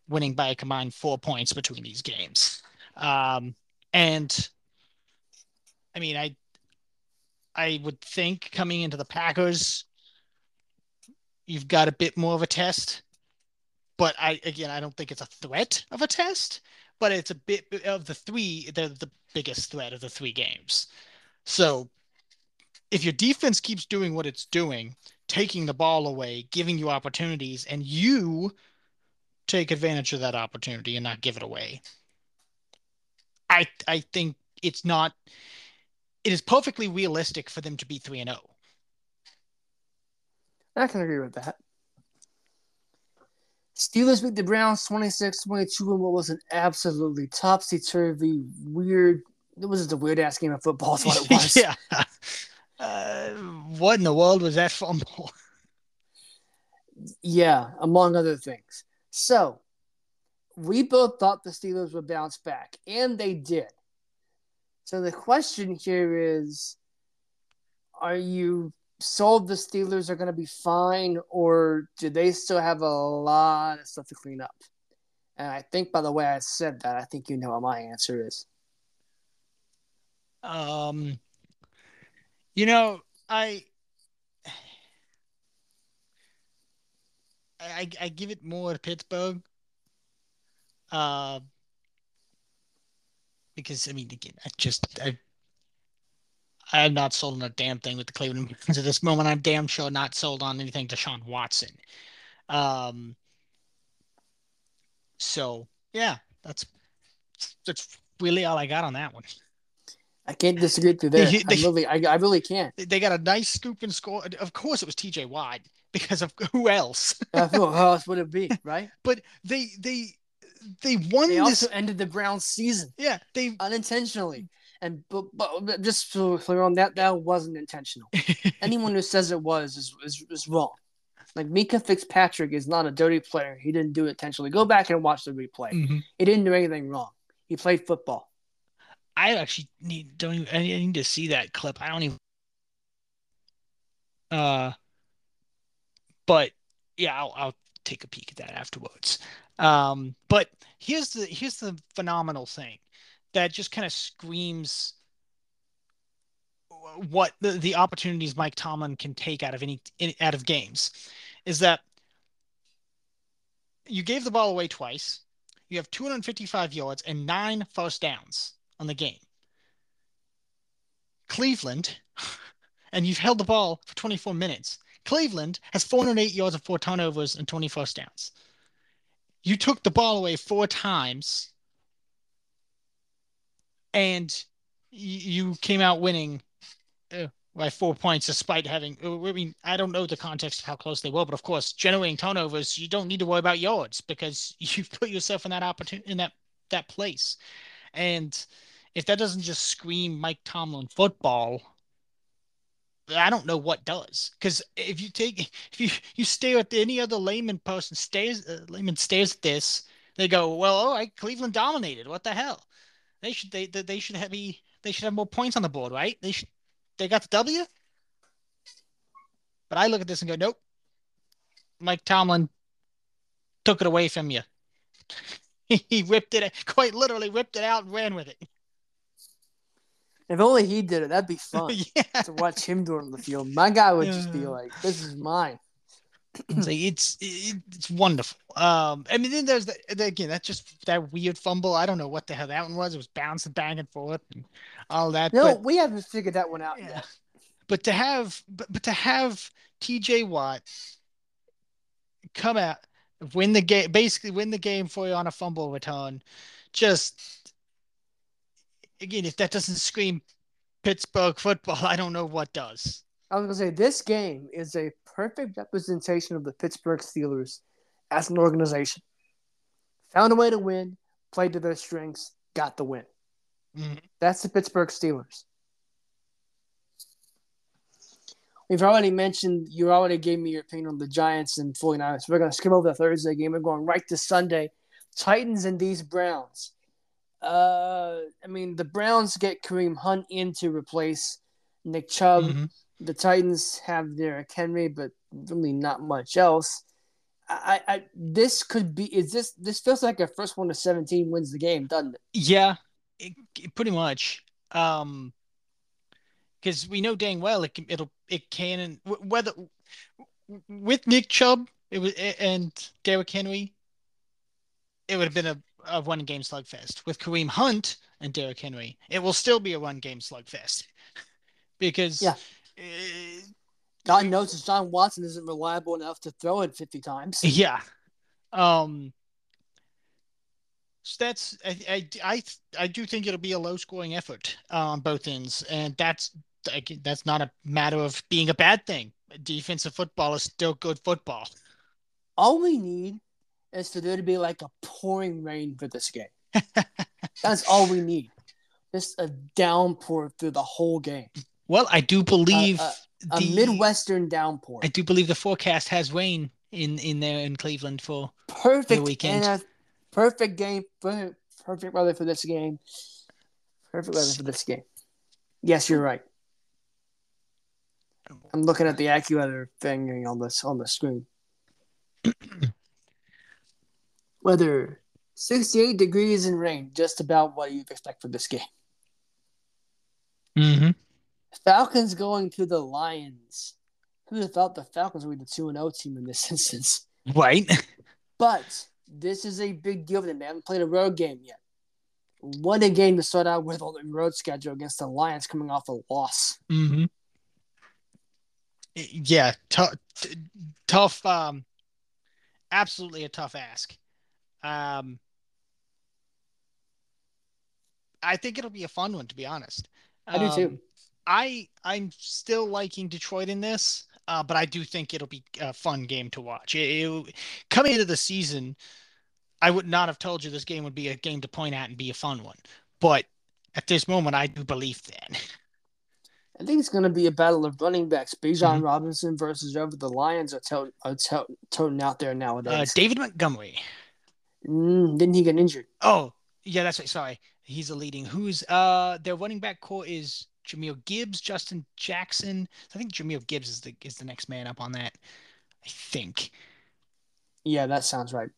winning by a combined four points between these games. Um, and I mean, I I would think coming into the Packers, you've got a bit more of a test. But I again, I don't think it's a threat of a test, but it's a bit of the three. They're the biggest threat of the three games. So if your defense keeps doing what it's doing, taking the ball away, giving you opportunities, and you take advantage of that opportunity and not give it away. I I think it's not it is perfectly realistic for them to be 3 and 0. I can agree with that. Steelers beat the Browns 26-22 in what was an absolutely topsy-turvy, weird it was just a weird ass game of football is what it was. yeah. Uh, what in the world was that fumble? yeah, among other things. So we both thought the Steelers would bounce back, and they did. So the question here is are you sold the Steelers are going to be fine, or do they still have a lot of stuff to clean up? And I think by the way I said that, I think you know what my answer is. Um, you know, I I, I give it more to Pittsburgh. Uh, because I mean, again, I just I I'm not sold on a damn thing with the Cleveland Browns at this moment. I'm damn sure not sold on anything to Sean Watson. Um. So yeah, that's that's really all I got on that one. I can't disagree with you there. They, I really, I, I really can't. They got a nice scoop and score. Of course, it was T.J. Watt because of who else? who else would it be, right? But they they they won. They this... also ended the Browns season. Yeah, they unintentionally. And but, but just to clear on that, that wasn't intentional. Anyone who says it was is, is, is wrong. Like Minkah Fitzpatrick is not a dirty player. He didn't do it intentionally. Go back and watch the replay. Mm-hmm. He didn't do anything wrong. He played football. I actually need don't even, I need to see that clip. I don't even. Uh, but yeah, I'll, I'll take a peek at that afterwards. Um, but here's the here's the phenomenal thing that just kind of screams uh, what the, the opportunities Mike Tomlin can take out of any out of games is that you gave the ball away twice. You have 255 yards and nine first downs on the game. Cleveland, and you've held the ball for 24 minutes. Cleveland has 408 yards of four turnovers and 20 first downs. You took the ball away four times, and you came out winning uh, by four points despite having. Uh, I mean, I don't know the context of how close they were, but of course, generating turnovers, you don't need to worry about yards because you've put yourself in that opportunity in that that place. And if that doesn't just scream Mike Tomlin football, I don't know what does. Because if you take if you you stare at any other layman person stares uh, layman stares at this, they go, well, all right, Cleveland dominated. What the hell? They should they they should have be they should have more points on the board, right? They should they got the W. But I look at this and go, nope. Mike Tomlin took it away from you. he ripped it, quite literally ripped it out and ran with it. If only he did it, that'd be fun yeah. to watch him do it on the field. My guy would just be like, "This is mine." It's, like, it's it's wonderful. Um, I mean, then there's the, the- again that just that weird fumble. I don't know what the hell that one was. It was bouncing back and forth and all that. No, but, we haven't figured that one out yeah. yet. but to have but, but to have T.J. Watt come out win the game, basically win the game for you on a fumble return, just again, if that doesn't scream Pittsburgh football, I don't know what does. I was gonna say this game is a perfect representation of the Pittsburgh Steelers as an organization. Found a way to win, played to their strengths, got the win. Mhm. That's the Pittsburgh Steelers. We've already mentioned, you already gave me your opinion on the Giants and 49ers. We're going to skip over the Thursday game. We're going right to Sunday. Titans and these Browns. Uh, I mean, the Browns get Kareem Hunt in to replace Nick Chubb. Mhm. The Titans have their Henry, but really not much else. I, I, this could be. Is this? This feels like a first one to seventeen wins the game, doesn't it? Yeah, it, it- pretty much. Um, because we know dang well it can, it'll it can and whether with Nick Chubb it was and Derrick Henry, it would have been a, a one game slugfest. With Kareem Hunt and Derrick Henry, it will still be a one game slugfest because Yeah. God knows that John Watson isn't reliable enough to throw it fifty times. Yeah. Um. So that's I, I I I do think it'll be a low scoring effort uh, on both ends, and that's that's not a matter of being a bad thing. Defensive football is still good football. All we need is for there to be like a pouring rain for this game. That's all we need. Just a downpour through the whole game. Well, I do believe Uh, A the Midwestern downpour. I do believe the forecast has rain in in there in Cleveland for Perfect weekend. a perfect game. Perfect weather for this game. Perfect weather for this game. Yes, you're right. I'm looking at the AccuWeather thing on this on the screen. Weather 68 degrees and rain, just about what you'd expect for this game. mm-hmm. Falcons going to the Lions. Who would have thought the Falcons would be the 2 0 team in this instance? right. But this is a big deal for them. They haven't played a road game yet. What a game to start out with on the road schedule against the Lions coming off a loss. Mm-hmm. Yeah, tough, t- tough. Um, absolutely a tough ask. Um, I think it'll be a fun one, to be honest. I do Um, too. I I'm still liking Detroit in this, uh, but I do think it'll be a fun game to watch. It, it- coming into the season, I would not have told you this game would be a game to point at and be a fun one, but at this moment, I do believe that. I think it's going to be a battle of running backs. Bijan Mhm. Robinson versus whoever the Lions are, to- are to- toting out there Uh, nowadays. David Montgomery. Mm, didn't he get injured? Oh, yeah, that's right. Sorry. He's a leading. Who's uh their running back corps is Jahmyr Gibbs, Justin Jackson. I think Jahmyr Gibbs is the is the next man up on that. I think. Yeah, that sounds right.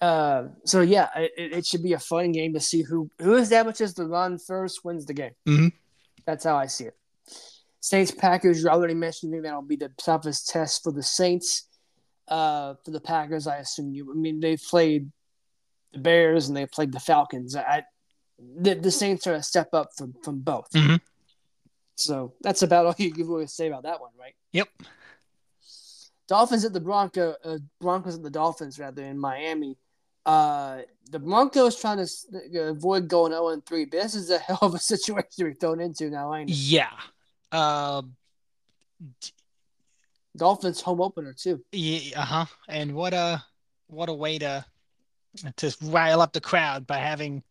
Uh, so yeah, it, it should be a fun game to see who who establishes the run first wins the game. Mhm. That's how I see it. Saints Packers. You already mentioned. I think that'll be the toughest test for the Saints. Uh, for the Packers, I assume you. I mean, they played the Bears and they played the Falcons. I, the, the Saints are a step up from from both. Mhm. So that's about all you can say about that one, right? Yep. Dolphins at the Bronco, uh, Broncos at the Dolphins rather in Miami. Uh, the Broncos trying to avoid going 0 and 3. But this is a hell of a situation to be thrown into now, ain't it? Yeah. Um. Dolphins home opener too. Yeah. Uh huh. And what a what a way to to rile up the crowd by having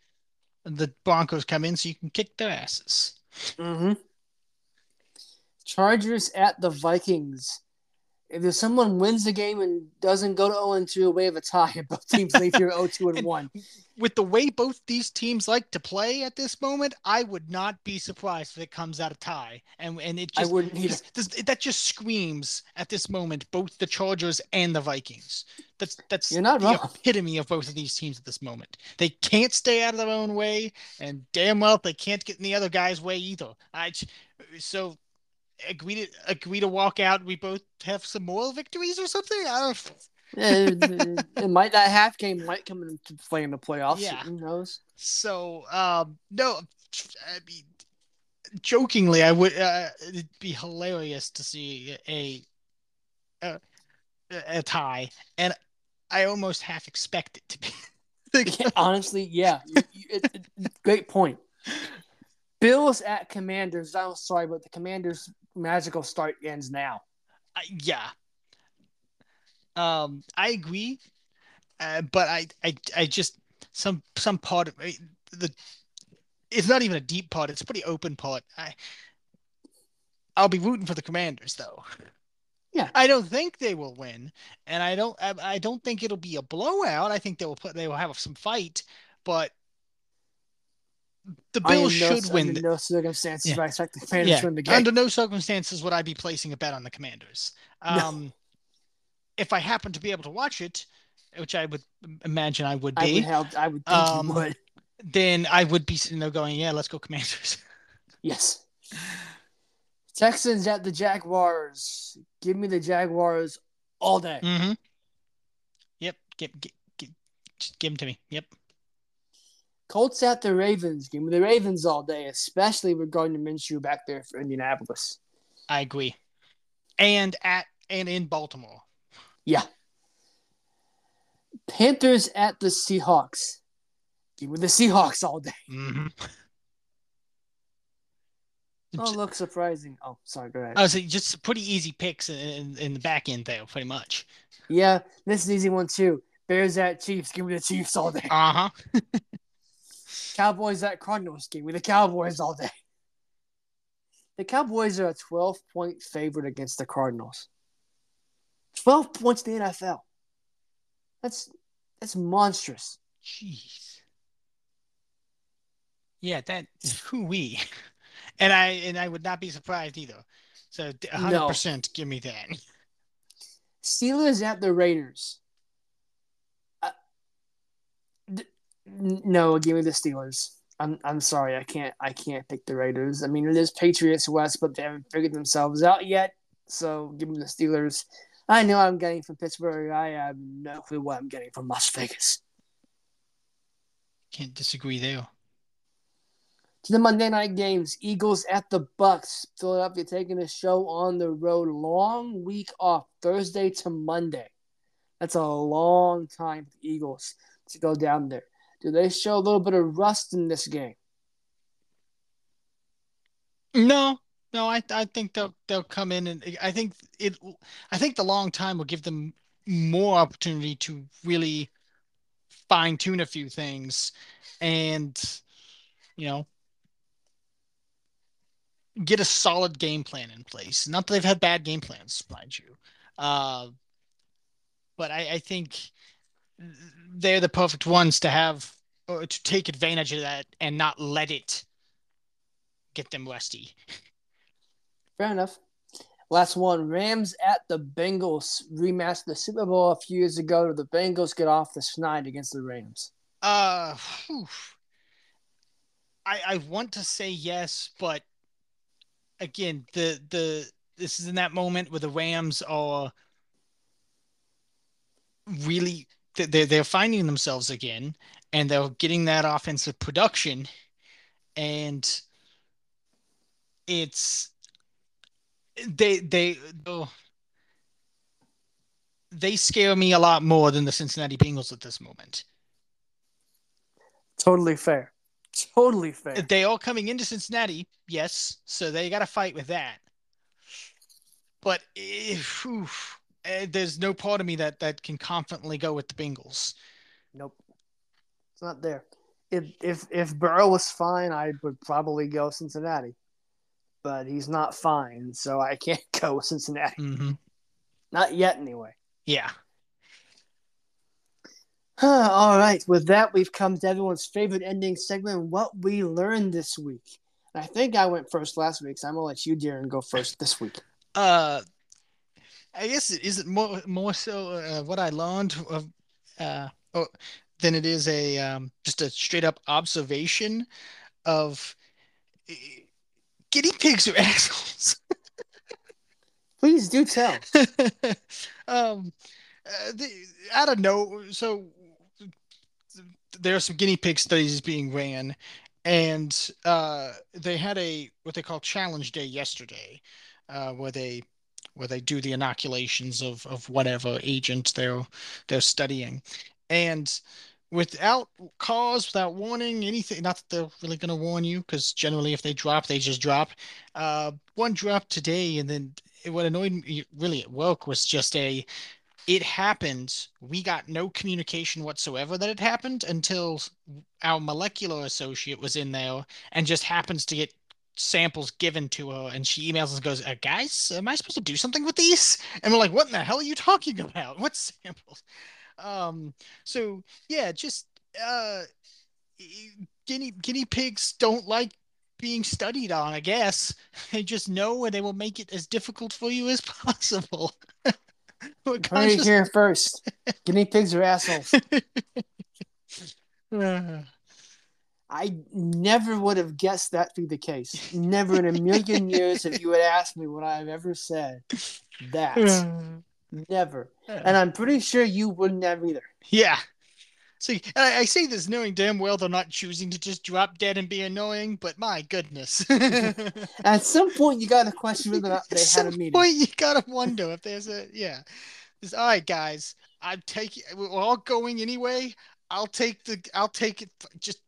the Broncos come in so you can kick their asses. Mm-hmm. Chargers at the Vikings. If someone wins the game and doesn't go to 0 2 away of a tie, both teams leave here 0 2 and And 1. With the way both these teams like to play at this moment, I would not be surprised if it comes out a tie. And and it I just, wouldn't either. just- this- that just screams at this moment both the Chargers and the Vikings. That's that's You're not the wrong. epitome of both of these teams at this moment. They can't stay out of their own way, and damn well they can't get in the other guy's way either. I so agree to agree to walk out. We both have some moral victories or something. I don't. it, it might that half game might come into play in the playoffs. Yeah. Who knows? So um no, I mean, jokingly, I would uh, it'd be hilarious to see a a, a tie, and I almost half expect it to be. Yeah, honestly, yeah. You- you- it- it- great point. Bills at Commanders. I'm sorry, but the Commanders' magical start ends now. I- yeah. Um, I agree, uh, but I, I, I just some some part of it- the. It's not even a deep part; it's a pretty open part. I, I'll be rooting for the Commanders, though. Yeah. I don't think they will win, and I don't. I, I don't think it'll be a blowout. I think they will put. They will have some fight, but the I Bills no- should win. Under no circumstances Yeah. would I expect the Commanders Yeah, to win the game. Under no circumstances would I be placing a bet on the Commanders. No. Um, If I happen to be able to watch it, which I would imagine I would I be, would help. I would think Um, you would. then I would be sitting there going, "Yeah, let's go Commanders." Yes. Texans at the Jaguars. Give me the Jaguars all day. mm-hmm. Yep. Get, get, get, just give them to me. Yep. Colts at the Ravens. game me the Ravens all day, especially regarding Minshew back there for Indianapolis. I agree. And at and in Baltimore. Yeah. Panthers at the Seahawks. Game with the Seahawks all day. Mm-hmm. Oh, look surprising. Oh, sorry. Go ahead. I was just pretty easy picks in, in, in the back end there, pretty much. yeah, this is an easy one too. Bears at Chiefs. Give me the Chiefs all day. Uh huh. Cowboys at Cardinals. Give me the Cowboys all day. The Cowboys are a 12 point favorite against the Cardinals. 12 points in the NFL. That's that's monstrous. Jeez. Yeah, that who we, and I and I would not be surprised either. So hundred percent, give me that. Steelers at the Raiders. Uh, d- n- no, give me the Steelers. I'm I'm sorry, I can't I can't pick the Raiders. I mean, it is Patriots West, but they haven't figured themselves out yet. So give me the Steelers. I know I'm getting from Pittsburgh. I have no clue what I'm getting from Las Vegas. Can't disagree there. To the Monday night games, Eagles at the Bucks. Philadelphia taking a show on the road. Long week off, Thursday to Monday. That's a long time for the Eagles to go down there. Do they show a little bit of rust in this game? No, no, I I think they'll they'll come in and I think it I think the long time will give them more opportunity to really fine tune a few things and you know get a solid game plan in place. Not that they've had bad game plans, mind you. Uh, but I, I think they're the perfect ones to have or to take advantage of that and not let it get them rusty. Fair enough. Last one Rams at the Bengals. Rematch the Super Bowl a few years ago. The Bengals get off the schneid against the Rams. Uh, whew. I I want to say yes, but again, the the this is in that moment where the Rams are really they're they're finding themselves again, and they're getting that offensive production, and it's they they oh, they scare me a lot more than the Cincinnati Bengals at this moment. Totally fair. Totally fair. They all coming into Cincinnati, yes, so they got to fight with that. But if, oof, eh, there's no part of me that that can confidently go with the Bengals. Nope. Not there. If if if Burrow was fine, I would probably go Cincinnati. but he's not fine, so I can't go Cincinnati. Mm-hmm. Not yet, anyway. Yeah. All right. With that, we've come to everyone's favorite ending segment, what we learned this week. I think I went first last week, so I'm gonna let you, Darren, go first this week. Uh, I guess it is it more more so uh, what I learned of uh oh, than it is a um, just a straight up observation of uh, guinea pigs are assholes. Please do tell. um, uh, the, I don't know. So there are some guinea pig studies being ran, and uh, they had a what they call challenge day yesterday, uh, where they where they do the inoculations of of whatever agent they're they're studying, and without cause, without warning, anything. Not that they're really going to warn you, because generally, if they drop, they just drop. Uh, one dropped today, and then what annoyed me really at work was just a it happened. We got no communication whatsoever that it happened until our molecular associate was in there and just happens to get samples given to her. And she emails us and goes, uh, Guys, am I supposed to do something with these? And we're like, What in the hell are you talking about? What samples? Um, so yeah, just uh, guinea guinea pigs don't like being studied on, I guess. They just know and they will make it as difficult for you as possible. Heard here first. Guinea pigs are assholes. I never would have guessed that to be the case. Never in a million years if you had asked me what I've ever said. That. Never. And I'm pretty sure you wouldn't have either. Yeah. See, I, I, say this knowing damn well they're not choosing to just drop dead and be annoying, but my goodness. At some point, you got to question whether or not they had a meeting. At some point, you got to wonder if there's a, yeah. It's, all right, guys, I'm taking, we're all going anyway. I'll take the, I'll take it. Just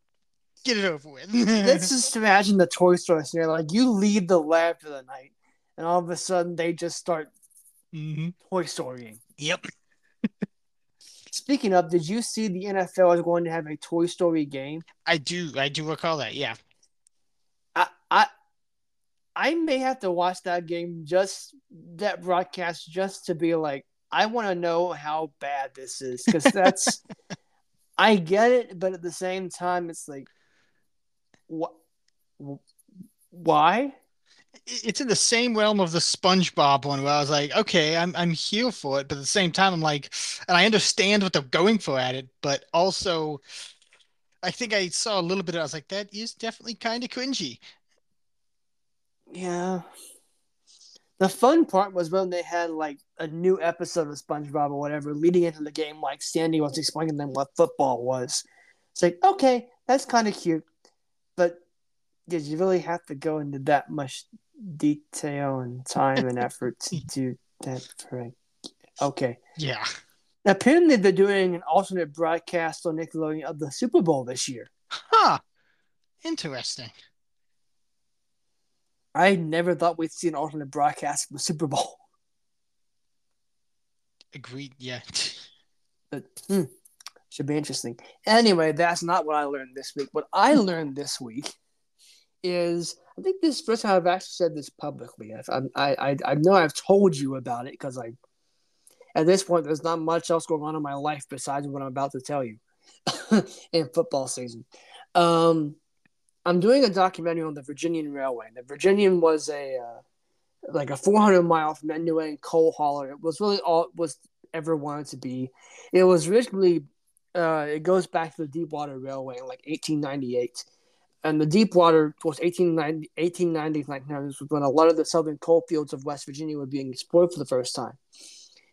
get it over with. Let's just imagine the Toy Story scenario. Like, you leave the lab for the night, and all of a sudden, they just start mm-hmm. Toy Storying. Yep. Speaking of, did you see the NFL is going to have a Toy Story game? I do. I do recall that. Yeah. I I I may have to watch that game just that broadcast just to be like, I want to know how bad this is because that's I get it, but at the same time, it's like, what? Why? It's in the same realm of the SpongeBob one where I was like, okay, I'm I'm here for it, but at the same time, I'm like, and I understand what they're going for at it, but also, I think I saw a little bit. I was like, that is definitely kind of cringy. Yeah. The fun part was when they had like a new episode of SpongeBob or whatever leading into the game, like Sandy was explaining to them what football was. It's like, okay, that's kind of cute, but did you really have to go into that much detail and time and effort to do that for okay. Yeah. Apparently they're doing an alternate broadcast on nickelodeon of the super bowl this year. Huh. Interesting. I never thought we'd see an alternate broadcast of the super bowl. Agreed yeah. But hmm, should be interesting. Anyway that's not what i learned this week. What i learned this week is I think this first time I've actually said this publicly. I I I know I've told you about it because I at this point there's not much else going on in my life besides what I'm about to tell you in football season. Um, I'm doing a documentary on the Virginian Railway. The Virginian was a uh, like a 400 mile from end coal hauler. It was really all it was ever wanted to be. It was originally uh, it goes back to the Deepwater Railway in like 1898 and the Deepwater was 1890, 1890s, 1900s, when a lot of the southern coal fields of West Virginia were being explored for the first time.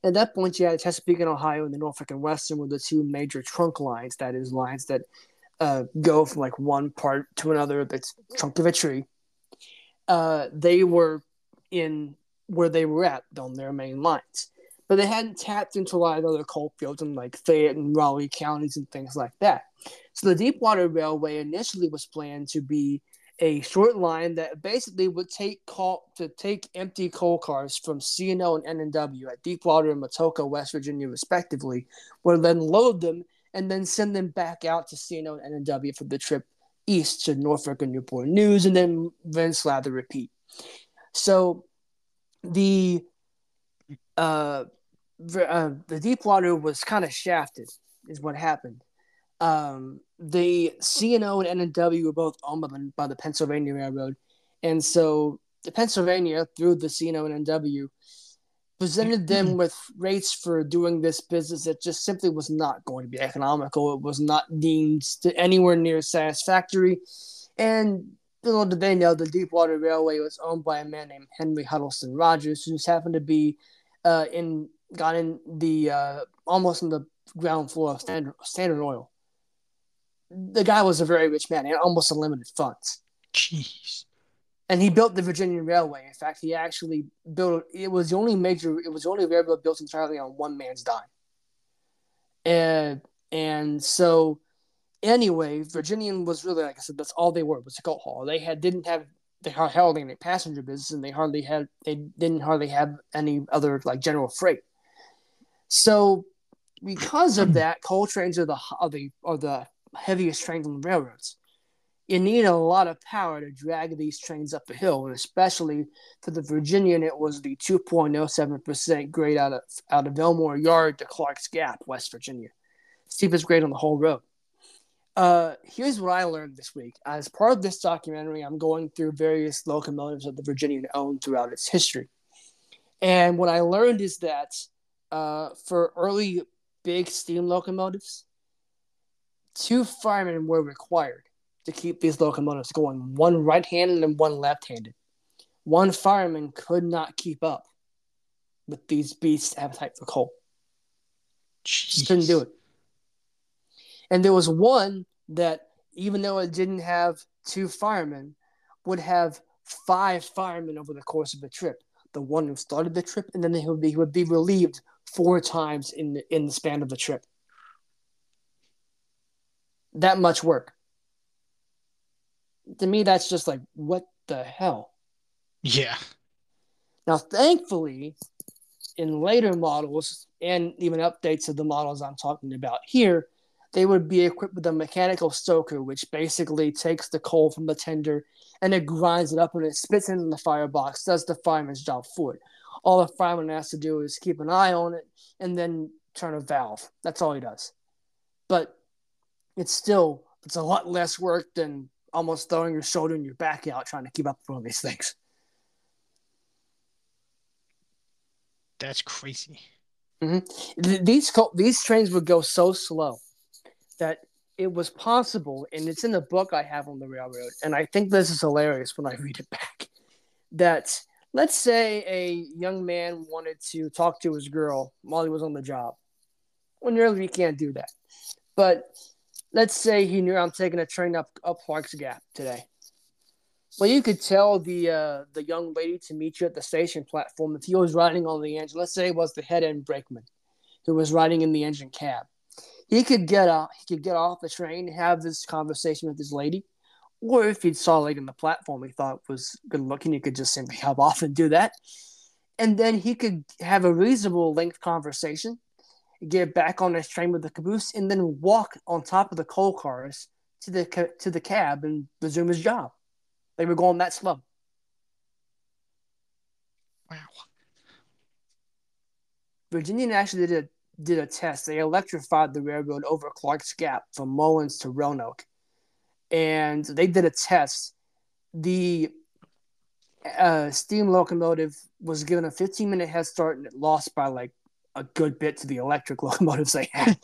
At that point, you had Chesapeake and Ohio and the Norfolk and Western were the two major trunk lines, that is, lines that uh, go from like one part to another that's trunk of a tree. Uh, they were in where they were at on their main lines. But they hadn't tapped into a lot of other coal fields in like Fayette and Raleigh counties and things like that. So the Deepwater Railway initially was planned to be a short line that basically would take call to take empty coal cars from C&O and N&W at Deepwater and Matoaka, West Virginia, respectively, would then load them and then send them back out to C&O and N&W for the trip east to Norfolk and Newport News, and then rinse, lather, repeat. So the uh, uh the Deepwater was kind of shafted, is what happened. Um, the C&O and N&W were both owned by the, by the Pennsylvania Railroad, and so the Pennsylvania through the C&O and N&W presented them with rates for doing this business that just simply was not going to be economical. It was not deemed to anywhere near satisfactory. And little did they know, the Deepwater Railway was owned by a man named Henry Huttleston Rogers, who's happened to be uh, in got in the uh, almost in the ground floor of Standard, Standard Oil. The guy was a very rich man. He had almost unlimited funds. Jeez and he built the Virginia Railway. In fact, he actually built it was the only major it was the only railroad built entirely on one man's dime. And and so anyway, Virginian was really like I said, that's all they were was a coal haul. They had didn't have they hardly any passenger business and they hardly had they didn't hardly have any other like general freight. So because of that, coal trains are the are the are the heaviest trains on the railroads you need a lot of power to drag these trains up a hill, and especially for the Virginian, it was the 2.07% grade out of out of Elmore Yard to Clark's Gap, West Virginia, steepest grade on the whole road. Uh, here's what I learned this week. As part of this documentary, I'm going through various locomotives that the Virginian owned throughout its history, and what I learned is that uh, for early big steam locomotives, two firemen were required to keep these locomotives going, one right handed and one left handed. One fireman could not keep up with these beasts' appetite for coal. Jeez. Just couldn't do it. And there was one that, even though it didn't have two firemen, would have five firemen over the course of the trip. The one who started the trip, and then he would be, he would be relieved four times in the, in the span of the trip. That much work to me, that's just like, what the hell? Yeah. Now, thankfully, in later models and even updates of the models I'm talking about here, they would be equipped with a mechanical stoker, which basically takes the coal from the tender and it grinds it up and it spits it in the firebox, does the fireman's job for it. All the fireman has to do is keep an eye on it and then turn a valve. That's all he does. But it's still it's a lot less work than almost throwing your shoulder and your back out trying to keep up with all these things. That's crazy. Mm-hmm. These these trains would go so slow that it was possible, and it's in the book I have on the railroad, and I think this is hilarious when I read it back. That let's say a young man wanted to talk to his girl while he was on the job. When really you can't do that, but let's say he knew I'm taking a train up up Clark's Gap today. Well, you could tell the uh, the young lady to meet you at the station platform if he was riding on the engine. Let's say it was the head end brakeman who was riding in the engine cab. He could get off. He could get off the train, have this conversation with his lady, or if he saw a lady on the platform he thought was good looking, he could just simply hop off and do that. And then he could have a reasonable length conversation get back on his train with the caboose, and then walk on top of the coal cars to the to the cab and resume his job. They were going that slow. Wow. Virginian actually did a did a test. They electrified the railroad over Clark's Gap from Mullens to Roanoke, and they did a test. The uh, steam locomotive was given a 15 minute head start and it lost by like a good bit to the electric locomotives they had.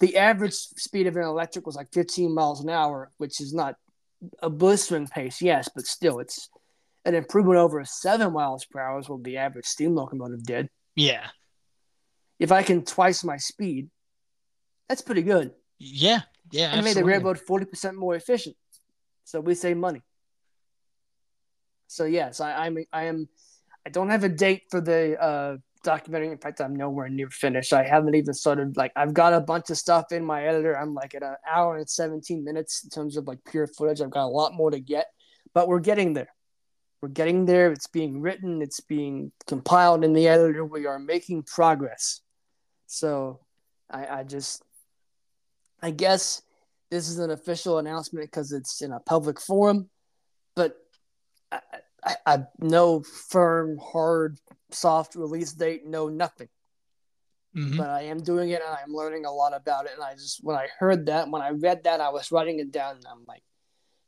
the average speed of an electric was like 15 miles an hour, which is not a blistering pace, yes, but still, it's an improvement over seven miles per hour is what the average steam locomotive did. Yeah. If I can twice my speed, that's pretty good. Yeah. Yeah. And made the railroad 40% more efficient. So we save money. So yes, I, I'm I am I don't have a date for the uh, documentary. In fact, I'm nowhere near finished. I haven't even started. Like, I've got a bunch of stuff in my editor. I'm like at an hour and 17 minutes in terms of like pure footage. I've got a lot more to get, but we're getting there. We're getting there. It's being written. It's being compiled in the editor. We are making progress. So, I, I just, I guess this is an official announcement because it's in a public forum, but I, I, I no firm, hard, soft release date, no nothing. Mhm. But I am doing it and I'm learning a lot about it. And I just when I heard that, when I read that, I was writing it down and I'm like,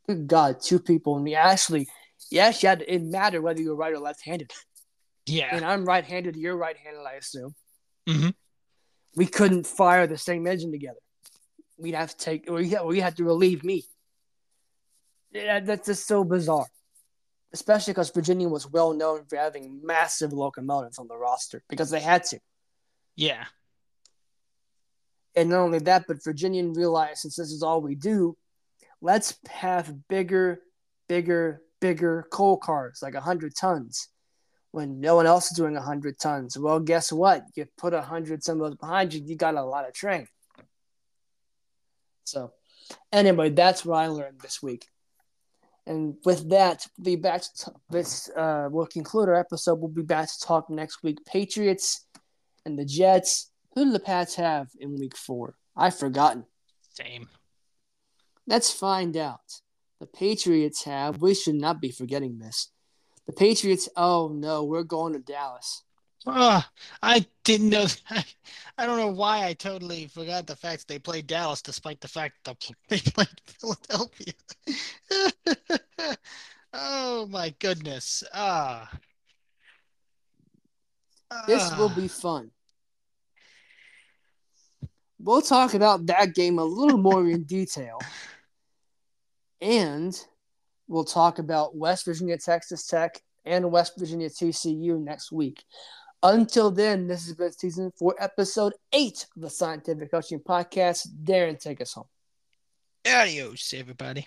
good God, two people and actually you actually had it mattered whether you were right or left handed. Yeah. And I'm right handed, you're right handed, I assume. Mhm. We couldn't fire the same engine together. We'd have to take or you we had to relieve me. Yeah, that's just so bizarre. Especially because Virginia was well known for having massive locomotives on the roster because they had to. Yeah. And not only that, but Virginia realized since this is all we do, let's have bigger, bigger, bigger coal cars, like 100 tons, when no one else is doing 100 tons. Well, guess what? You put 100 some of those behind you, you got a lot of train. So, anyway, that's what I learned this week. And with that, we'll be back to this. Uh, we'll conclude our episode. We'll be back to talk next week. Patriots and the Jets. Who do the Pats have in week four? I've forgotten. Same. Let's find out. The Patriots have, we should not be forgetting this. The Patriots, oh no, we're going to Dallas. Oh, I didn't know. That. I don't know why I totally forgot the fact that they played Dallas, despite the fact that they played Philadelphia. oh my goodness! Ah, This will Ah. be fun. We'll talk about that game a little more in detail. And we'll talk about West Virginia, Texas Tech, and West Virginia TCU next week. Until then, this has been season four, episode eight of the Scientific Coaching Podcast. Darren, take us home. Adios, everybody.